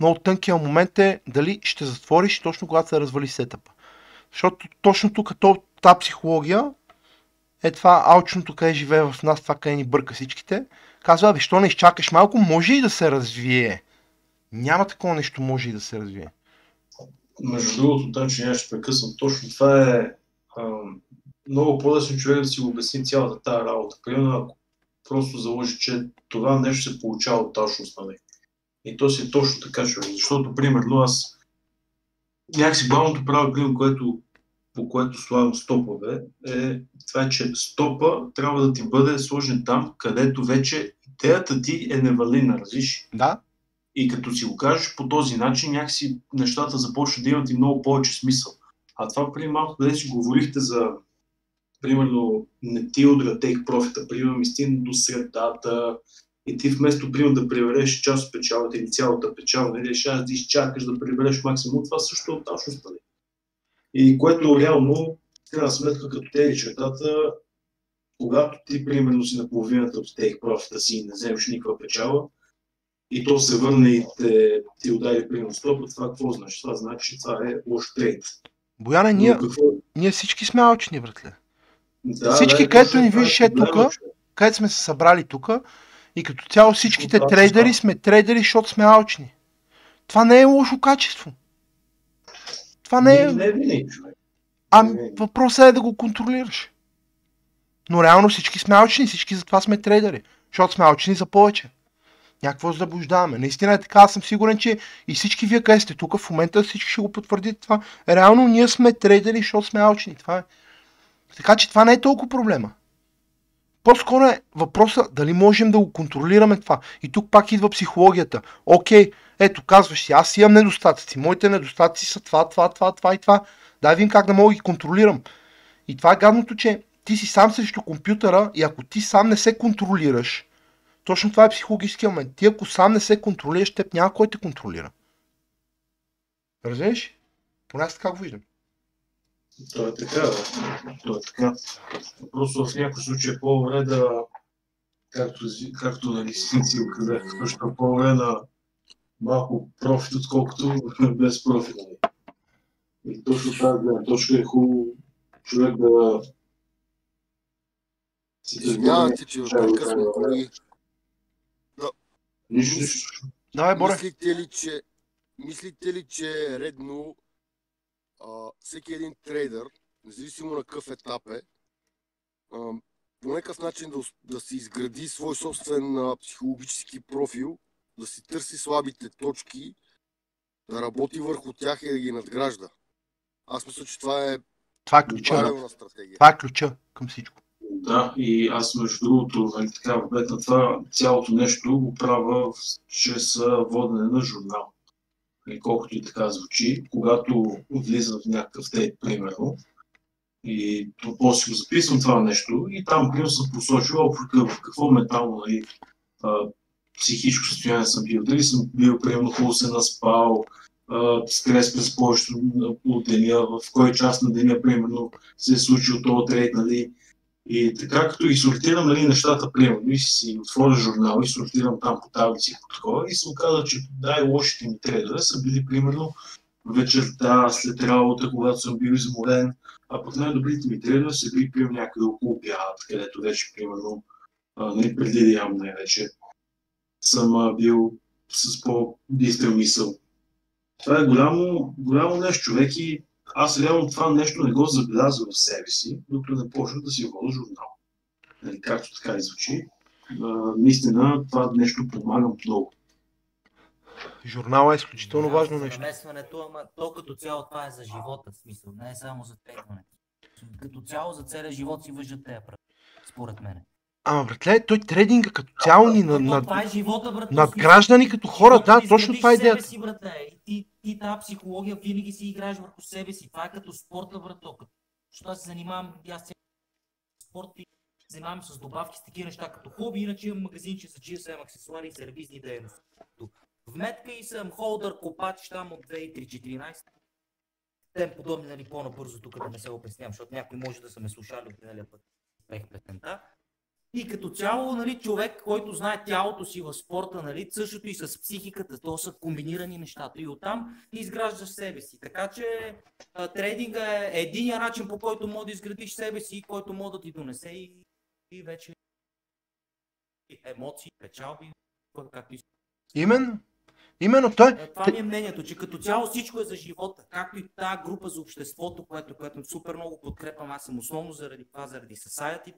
Много тънкия момент е дали ще затвориш точно когато се развали сетъпа. Защото точно тук то, тази психология е това алчното, къде живее в нас, това къде ни бърка всичките. Казва, абе, що не изчакаш малко, може и да се развие. Няма такова нещо, може и да се развие. Между другото, там, че ще прекъсвам, точно това е а, много по-лесно човек да си обясни цялата тази работа. Примерно, ако просто заложи, че това нещо се получава от точност, нали? И то си е точно така, човек. Защото, примерно, аз някакси главното правило, примерно, което, по което слагам стопове, е това, че стопа трябва да ти бъде сложен там, където вече идеята ти е невалидна, разбираш? Да? И като си го кажеш по този начин, някакси нещата започват да имат и много повече смисъл. А това преди малко, къде си говорихте за, примерно, не ти удра тейк профита, примерно, стигна до средата и ти вместо, примерно, да прибереш част от печалата или цялата печалба, нали, решаваш да изчакаш да прибереш максимум, това също е точно стане. И което реално, в крайна сметка, като те чертата, когато ти, примерно, си на половината от тейк профита си и не вземеш никаква печала, и то се върне и те, ти удари примерно стоп, това какво значи? Това значи, че това е лош трейд. Бояне, ние, какво... ние всички сме алчни, братле. Да, Всички, да, където ни виждаш е човек. където сме се събрали тук и като цяло всичките Това трейдери става. сме трейдери, защото сме алчни. Това не е лошо качество. Това не Не, е... не човек. А не. въпросът е да го контролираш. Но реално всички сме алчни, всички затова сме трейдери. Защото сме алчни за повече. Някакво заблуждаваме. Наистина е така, аз съм сигурен, че и всички вие къде сте тук, в момента всички ще го потвърдите това. Реално ние сме трейдери, защото сме алчни. Това е. Така че това не е толкова проблема. По-скоро е въпроса дали можем да го контролираме това. И тук пак идва психологията. Окей, ето казваш си, аз имам недостатъци. Моите недостатъци са това, това, това, това и това. Дай видим как да мога да ги контролирам. И това е гадното, че ти си сам срещу компютъра и ако ти сам не се контролираш, точно това е психологическия момент. Ти ако сам не се контролираш, теб няма кой те контролира. Разбираш? Поне аз така го виждам. То е така, да. То е така. Просто в някои случаи е по-добре да, както, както нали си го казах, е по-добре на малко профит, отколкото без профит. Нали. И точно тази гледна точка е хубаво човек да си Извинявам се, че откъсвам колеги. Нищо. Давай, Боре. Мислите ли, че, мислите ли, че е редно а, всеки един трейдър, независимо на какъв етап е, а, по някакъв начин да, да си изгради свой собствен а, психологически профил, да си търси слабите точки, да работи върху тях и да ги надгражда. Аз мисля, че това е Това е ключа. правилна стратегия. Това е ключа към всичко. Да, и аз между другото, нали, така, в бед на това цялото нещо го правя чрез водене на журнал. Нали, колкото и така звучи, когато влизам в някакъв тейп, примерно, и то, после го записвам това нещо и там примерно съм посочил в какво ментално нали, психическо състояние съм бил. Дали съм бил, примерно, хубаво се наспал, стрес през повечето от деня, в кой част на деня, примерно, се е случил този трейд, нали, и така като ги сортирам нали, нещата, примерно, и си отворя журнал и сортирам там по таблици и по такова, и съм казал, че най-лошите ми трейдери са били, примерно, вечерта, след работа, когато съм бил изморен, а пък най-добрите ми трейдери са били, примерно, някъде около обяд, където вече, примерно, нали, преди ям най-вече, съм бил с по-бистра мисъл. Това е голямо, голямо нещо, човек, и аз реално това нещо не го забелязвам в себе си, докато не почна да си водя журнал. Нали, както така и звучи. А, наистина това нещо помага много. Журнал е изключително Извинявам важно нещо. Намесването, ама то като цяло това е за живота, в смисъл, не е само за трейдването. Като цяло за целия живот си въжат тези правила, според мен. Ама, братле, той трейдинга като цяло ни на, на, това е живота, брат. надгражда ни като хора. Да, точно това е идеята. Си, брате. И ти, ти тази психология винаги си играеш върху себе си. Това е като спорта, брато. Защото аз се занимавам, аз цял спорт и се занимавам с добавки, с такива неща като хоби, иначе имам магазинче за GSM аксесуари и сервизни дейности. Вметка и съм холдър, копач там от 2003-2014. Тем подобни, нали, по-набързо тук да не се обяснявам, защото някой може да са ме слушали от миналия път. Пех песента. И като цяло, нали, човек, който знае тялото си в спорта, нали, същото и с психиката, то са комбинирани нещата. И оттам изграждаш себе си. Така че а, трейдинга е единия начин, по който може да изградиш себе си, който може да ти донесе и, и вече емоции, печалби, както Именно. Именно той. е, Това ми е мнението, че като цяло всичко е за живота, както и тази група за обществото, което, което супер много подкрепям. Аз съм основно заради това, заради society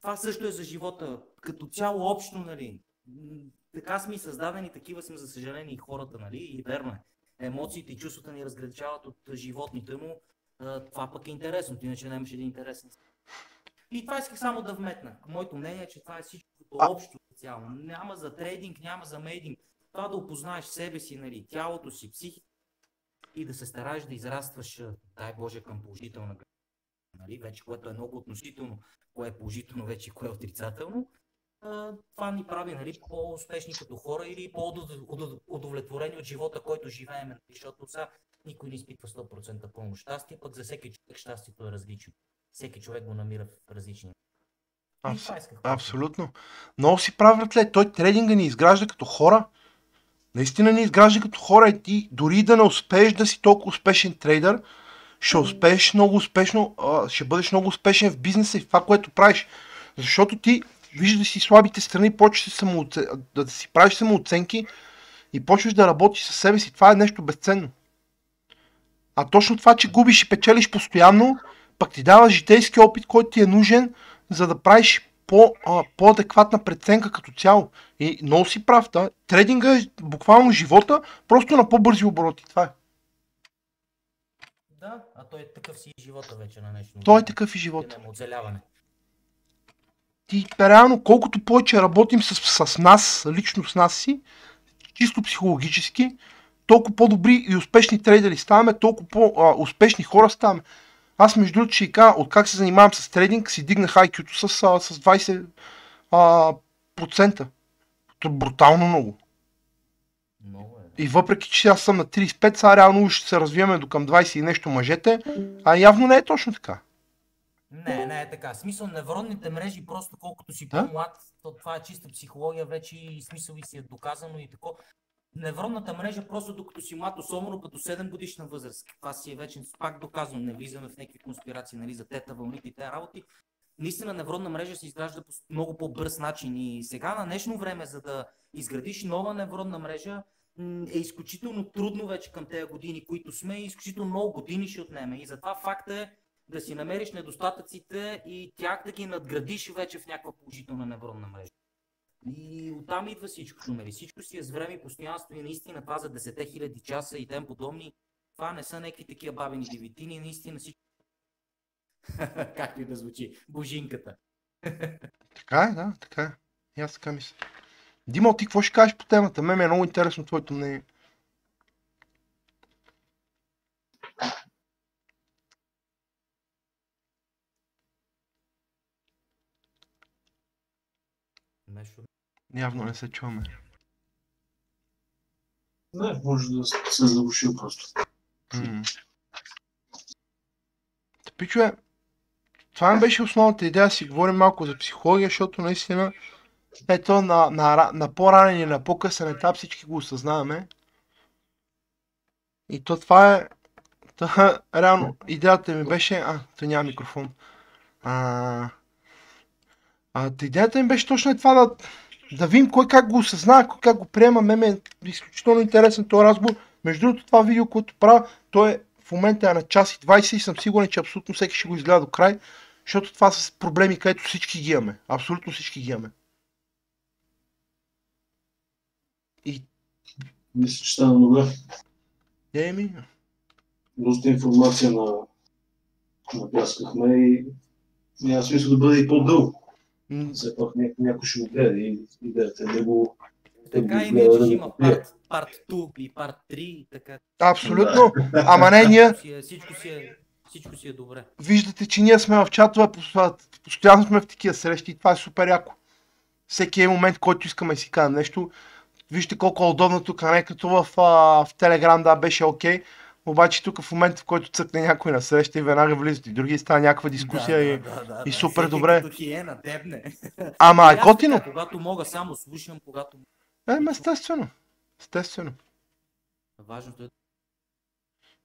Това също е за живота, като цяло общо, нали. Така сме създадени, такива сме, за съжаление, и хората, нали, и верно е. Емоциите и чувствата ни разграничават от животните, а, това пък е интересно, иначе нямаше един интересен. И това исках само да вметна. Моето мнение е, че това е всичко като А- общо цяло. Няма за трейдинг, няма за мейдинг това да опознаеш себе си, нали, тялото си, психика и да се стараеш да израстваш, дай Боже, към положителна. Нали, вече, което е много относително, кое е положително вече кое е отрицателно. Това ни прави нали, по-успешни като хора или по-удовлетворени от живота, който живеем. нали, Защото сега никой не изпитва 100% пълно щастие, пък за всеки човек щастието е различно. Всеки човек го намира в различни. Абс-. Абсолютно. Много си прав, братле. Той трейдинга ни изгражда като хора. Наистина ни изгражда като хора и ти дори да не успееш да си толкова успешен трейдър, ще успееш много успешно, ще бъдеш много успешен в бизнеса и в това, което правиш. Защото ти виждаш си слабите страни, почваш самооце... да си правиш самооценки и почваш да работиш със себе си. Това е нещо безценно. А точно това, че губиш и печелиш постоянно, пък ти дава житейски опит, който ти е нужен, за да правиш по, а, по-адекватна преценка като цяло. И много си прав, да. Трейдинга е буквално живота, просто на по-бързи обороти. Това е. Да, а той е такъв си живота вече на нещо. Той е такъв и живот. Няма оцеляване. Ти реално, колкото повече работим с, с нас, лично с нас си, чисто психологически, толкова по-добри и успешни трейдери ставаме, толкова по-успешни хора ставаме. Аз между другото ще кажа, от как се занимавам с трейдинг, си дигнах IQ-то с, с 20 а, процента. Брутално много. Много. И въпреки, че аз съм на 35, сега реално ще се развиваме до към 20 и нещо мъжете, а явно не е точно така. Не, не е така. Смисъл, невронните мрежи, просто колкото си Да? по-млад, то това е чиста психология вече и смисъл и си е доказано и тако. невронната мрежа, просто докато си млад, особено като 7 годишна възраст, това си е вече, пак доказано, не влизаме в някакви конспирации, нали, за тета вълните и тези работи, наистина невронна мрежа се изгражда по много по-бърз начин и сега на днешно време, за да изградиш нова невронна мрежа, е изключително трудно вече към тези години, които сме и изключително много години ще отнеме. И затова факта е да си намериш недостатъците и тях да ги надградиш вече в някаква положителна невронна мрежа. И оттам идва всичко, нали? Всичко си е с време и постоянство и наистина това за 10 000 часа и тем подобни. Това не са някакви такива бабени девитини, наистина всичко. *laughs* Както и да звучи. Божинката. *laughs* Така е, да, така е. И аз така мисля. Димо, ти какво ще кажеш по темата? Мен ми е много интересно твоето мнение. Явно не се чуваме. Не, може да се завуши просто. М. Та, Пичове, това ми беше основната идея да си говорим малко за психология, защото наистина ето на, на, на по-ранен и на по-късен етап всички го осъзнаваме. И то това е... Та, реално, идеята ми беше... А, то няма микрофон. А, а, та идеята ми беше точно е това да, да видим кой как го осъзнава, кой как го приема. Ме ме е изключително интересен този разговор. Между другото, това видео, което правя, то е в момента е на час и 20 и съм сигурен, че абсолютно всеки ще го изгледа до край, защото това са проблеми, където всички ги имаме. Абсолютно всички ги имаме. И Мисля, че стана добре. еми, Доста информация на... напляскахме и няма смисъл да бъде и по-дълго. м, Все пак ня- някой ще го гледа и идеята е да го... Така и иначе ще има парт, парт 2 и парт 3 и така. абсолютно. Ама не, ние Всичко си е, всичко си е, всичко си е добре. виждате, че ние сме в чатове, пос- постоянно сме в такива срещи и това е супер яко. Всеки е момент, който искаме да си кажем нещо. Вижте колко е удобно тук, не като в, а, в Телеграм, да, беше окей. Обаче тук в момента, в който цъкне някой на среща и веднага влизат и други, става някаква дискусия и... да, да, и да. супер добре. Като хиена, дебне. Ама е готино. Когато мога, само слушам, когато... Е, естествено. Естествено. Важното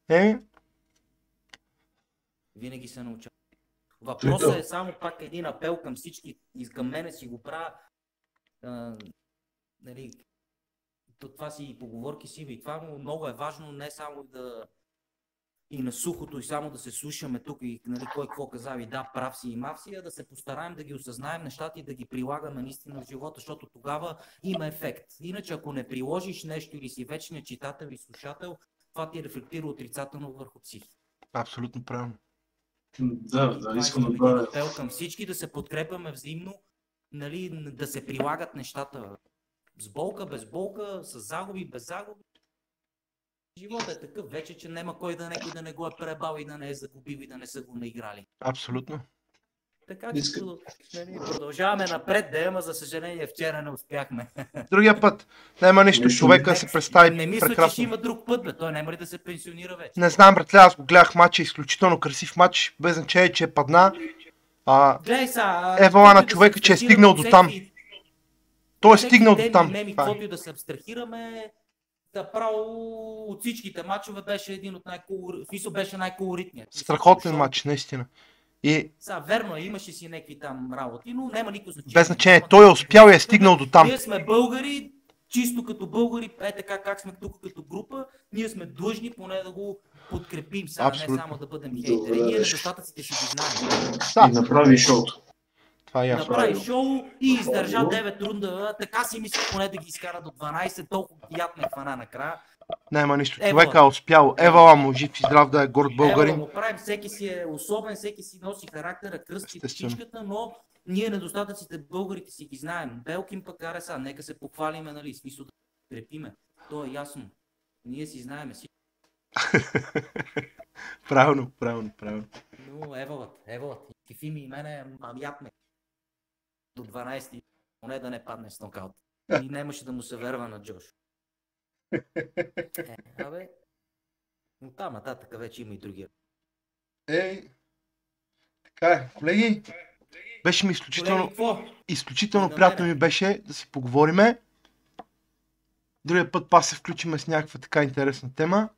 е, Е, винаги се науча. Въпросът е само пак един апел към всички и към мене си го правя. А, нали, това си и поговорки си и това, но много е важно не само да и на сухото и само да се слушаме тук и нали, кой какво каза и да, прав си и мав си, а да се постараем да ги осъзнаем нещата и да ги прилагаме наистина в живота, защото тогава има ефект. Иначе ако не приложиш нещо или си вечният читател и слушател, това ти рефлектира отрицателно върху психиката. абсолютно правилно. Да, да, Това искам да добавя. към всички да се подкрепяме взаимно, нали, да се прилагат нещата. С болка, без болка, с загуби, без загуби. Животът е такъв вече, че няма кой да някой да не го е пребал и да не е загубил и да не са го наиграли. Абсолютно. Така че Иска- нали, продължаваме напред, да, ама за съжаление вчера не успяхме. Другия път. Няма нищо. Нищо. Човека се представи не мисля, че ще прекрасно. има друг път, бе. Той няма ли да се пенсионира вече? Не знам, братле, аз го гледах матча, изключително красив матч, без значение, че е падна. А, Гледай сега. Евала на човека, че е стигнал до там. всеки- той е стигнал до там. Меми, е. каквото и да се абстрахираме, да право от всичките матчове беше един от най-колоритния. Смисъл беше най-колоритният. Страхотен матч, наистина. И Сега, верно е, имаше си някакви там работи, но няма никакво значение. без значение, той е успял и е стигнал до там. Ние сме българи, чисто като българи, е така как сме тук като група, ние сме длъжни поне да го подкрепим сега, Абсолютно. не само да бъдем хейтери. Ние недостатъците си ги знаем. И Да, направи шоуто. Това е. Направи шоу и издържа Правилно. 9 рунда, така си мислих поне да ги изкара до 12, толкова яд ме хвана накрая. Няма нищо. Евала. Човека е успял. Евала му жив и здрав да е горд българин. го правим, всеки си е особен, всеки си носи характера, кръсти Естествено. птичката, но ние недостатъците българите си ги знаем. Белкин пък аре са, нека се похвалиме, нали, смисъл да крепиме. То е ясно. Ние си знаеме си. *laughs* Правилно, правилно, правилно. Но Евалът, Евалът, кефи ми и мене, ам ме. До 12, поне да не падне с нокаут. И нямаше да му се верва на Джош. Е, абе, но там нататък вече има и други. Ей, така е. Колеги, беше ми изключително, Колеги, изключително приятно ми беше да си поговориме. Другия път па се включиме с някаква така интересна тема.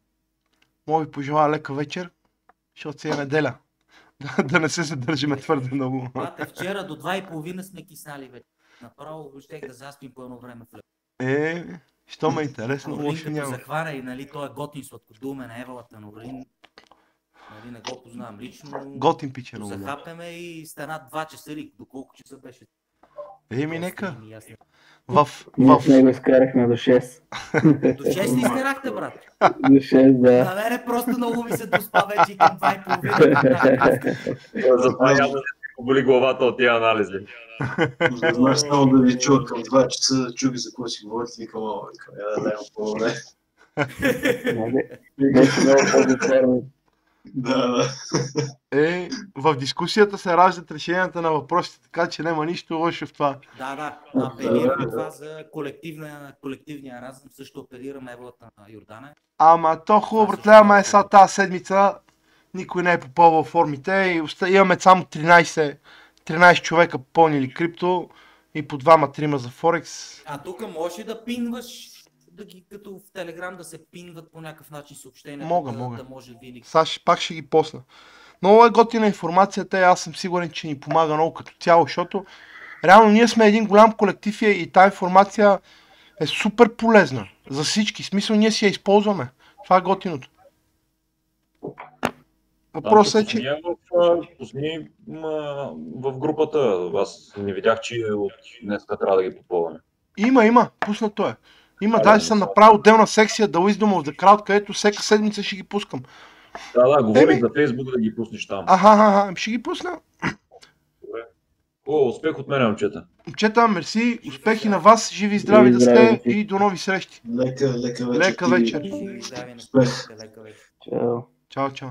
Мога ви пожелая лека вечер, защото си е неделя. *laughs* Да, не се задържиме твърде много. Брате, вчера до 2.30 сме киснали вече. Направо щех да заспим по едно време в. Е, що ме е интересно, лошо няма. захвана и нали, той е готин сладкодумен, Евалата на Орлин. Нали, не го познавам лично. Готин пиче захапеме и стана 2 часа или до колко часа беше. Еми, нека. ясно. В, Ние в, с него изкарахме до 6. До 6 ли изкарахте, брат? До 6, да. На мене просто много ми се доспа вече и към 2.30. Затова явно не ти поболи главата от тия анализи. Знаеш само да ви чуя към 2 часа, чуги за какво си говорите, викам, я да дадем по-добре. Нали? Беше много по-затворено. Да, да. е, в дискусията се раждат решенията на въпросите, така че няма нищо лошо в това. Да, да. Апелираме това за колективна, колективния разум. Също апелираме Евалата на Йордана. Ама то хубаво, братле, ама е сега тази седмица никой не е попълвал формите и оста- имаме само 13, 13 човека попълнили крипто и по двама-трима за Форекс. А тук можеш да пинваш, да ги, като в Телеграм да се пинват по някакъв начин съобщения, Мога, да, мога. да може винаги. Сега пак ще ги посна. Много е готина информацията и аз съм сигурен, че ни помага много като цяло, защото реално ние сме един голям колектив и, и тази информация е супер полезна за всички. В смисъл ние си я използваме. Това е готиното. Въпросът е, че... В, пусни, в групата. Аз не видях, че от днес трябва да ги попълваме. Има, има, пуснато е. Има, Да, даже да, съм направил отделна секция The Wisdom of the Crowd, където всека седмица ще ги пускам. Да, да, говорих за Фейсбук да ги пуснеш там. Аха, аха, аха, ще ги пусна. О, успех от мен, момчета. Момчета, мерси, успехи на вас, живи и здрави да сте и до нови срещи. Лека, лека вечер. Лека вечер. Успех. всички, лека вечер. Чао. Чао, чао.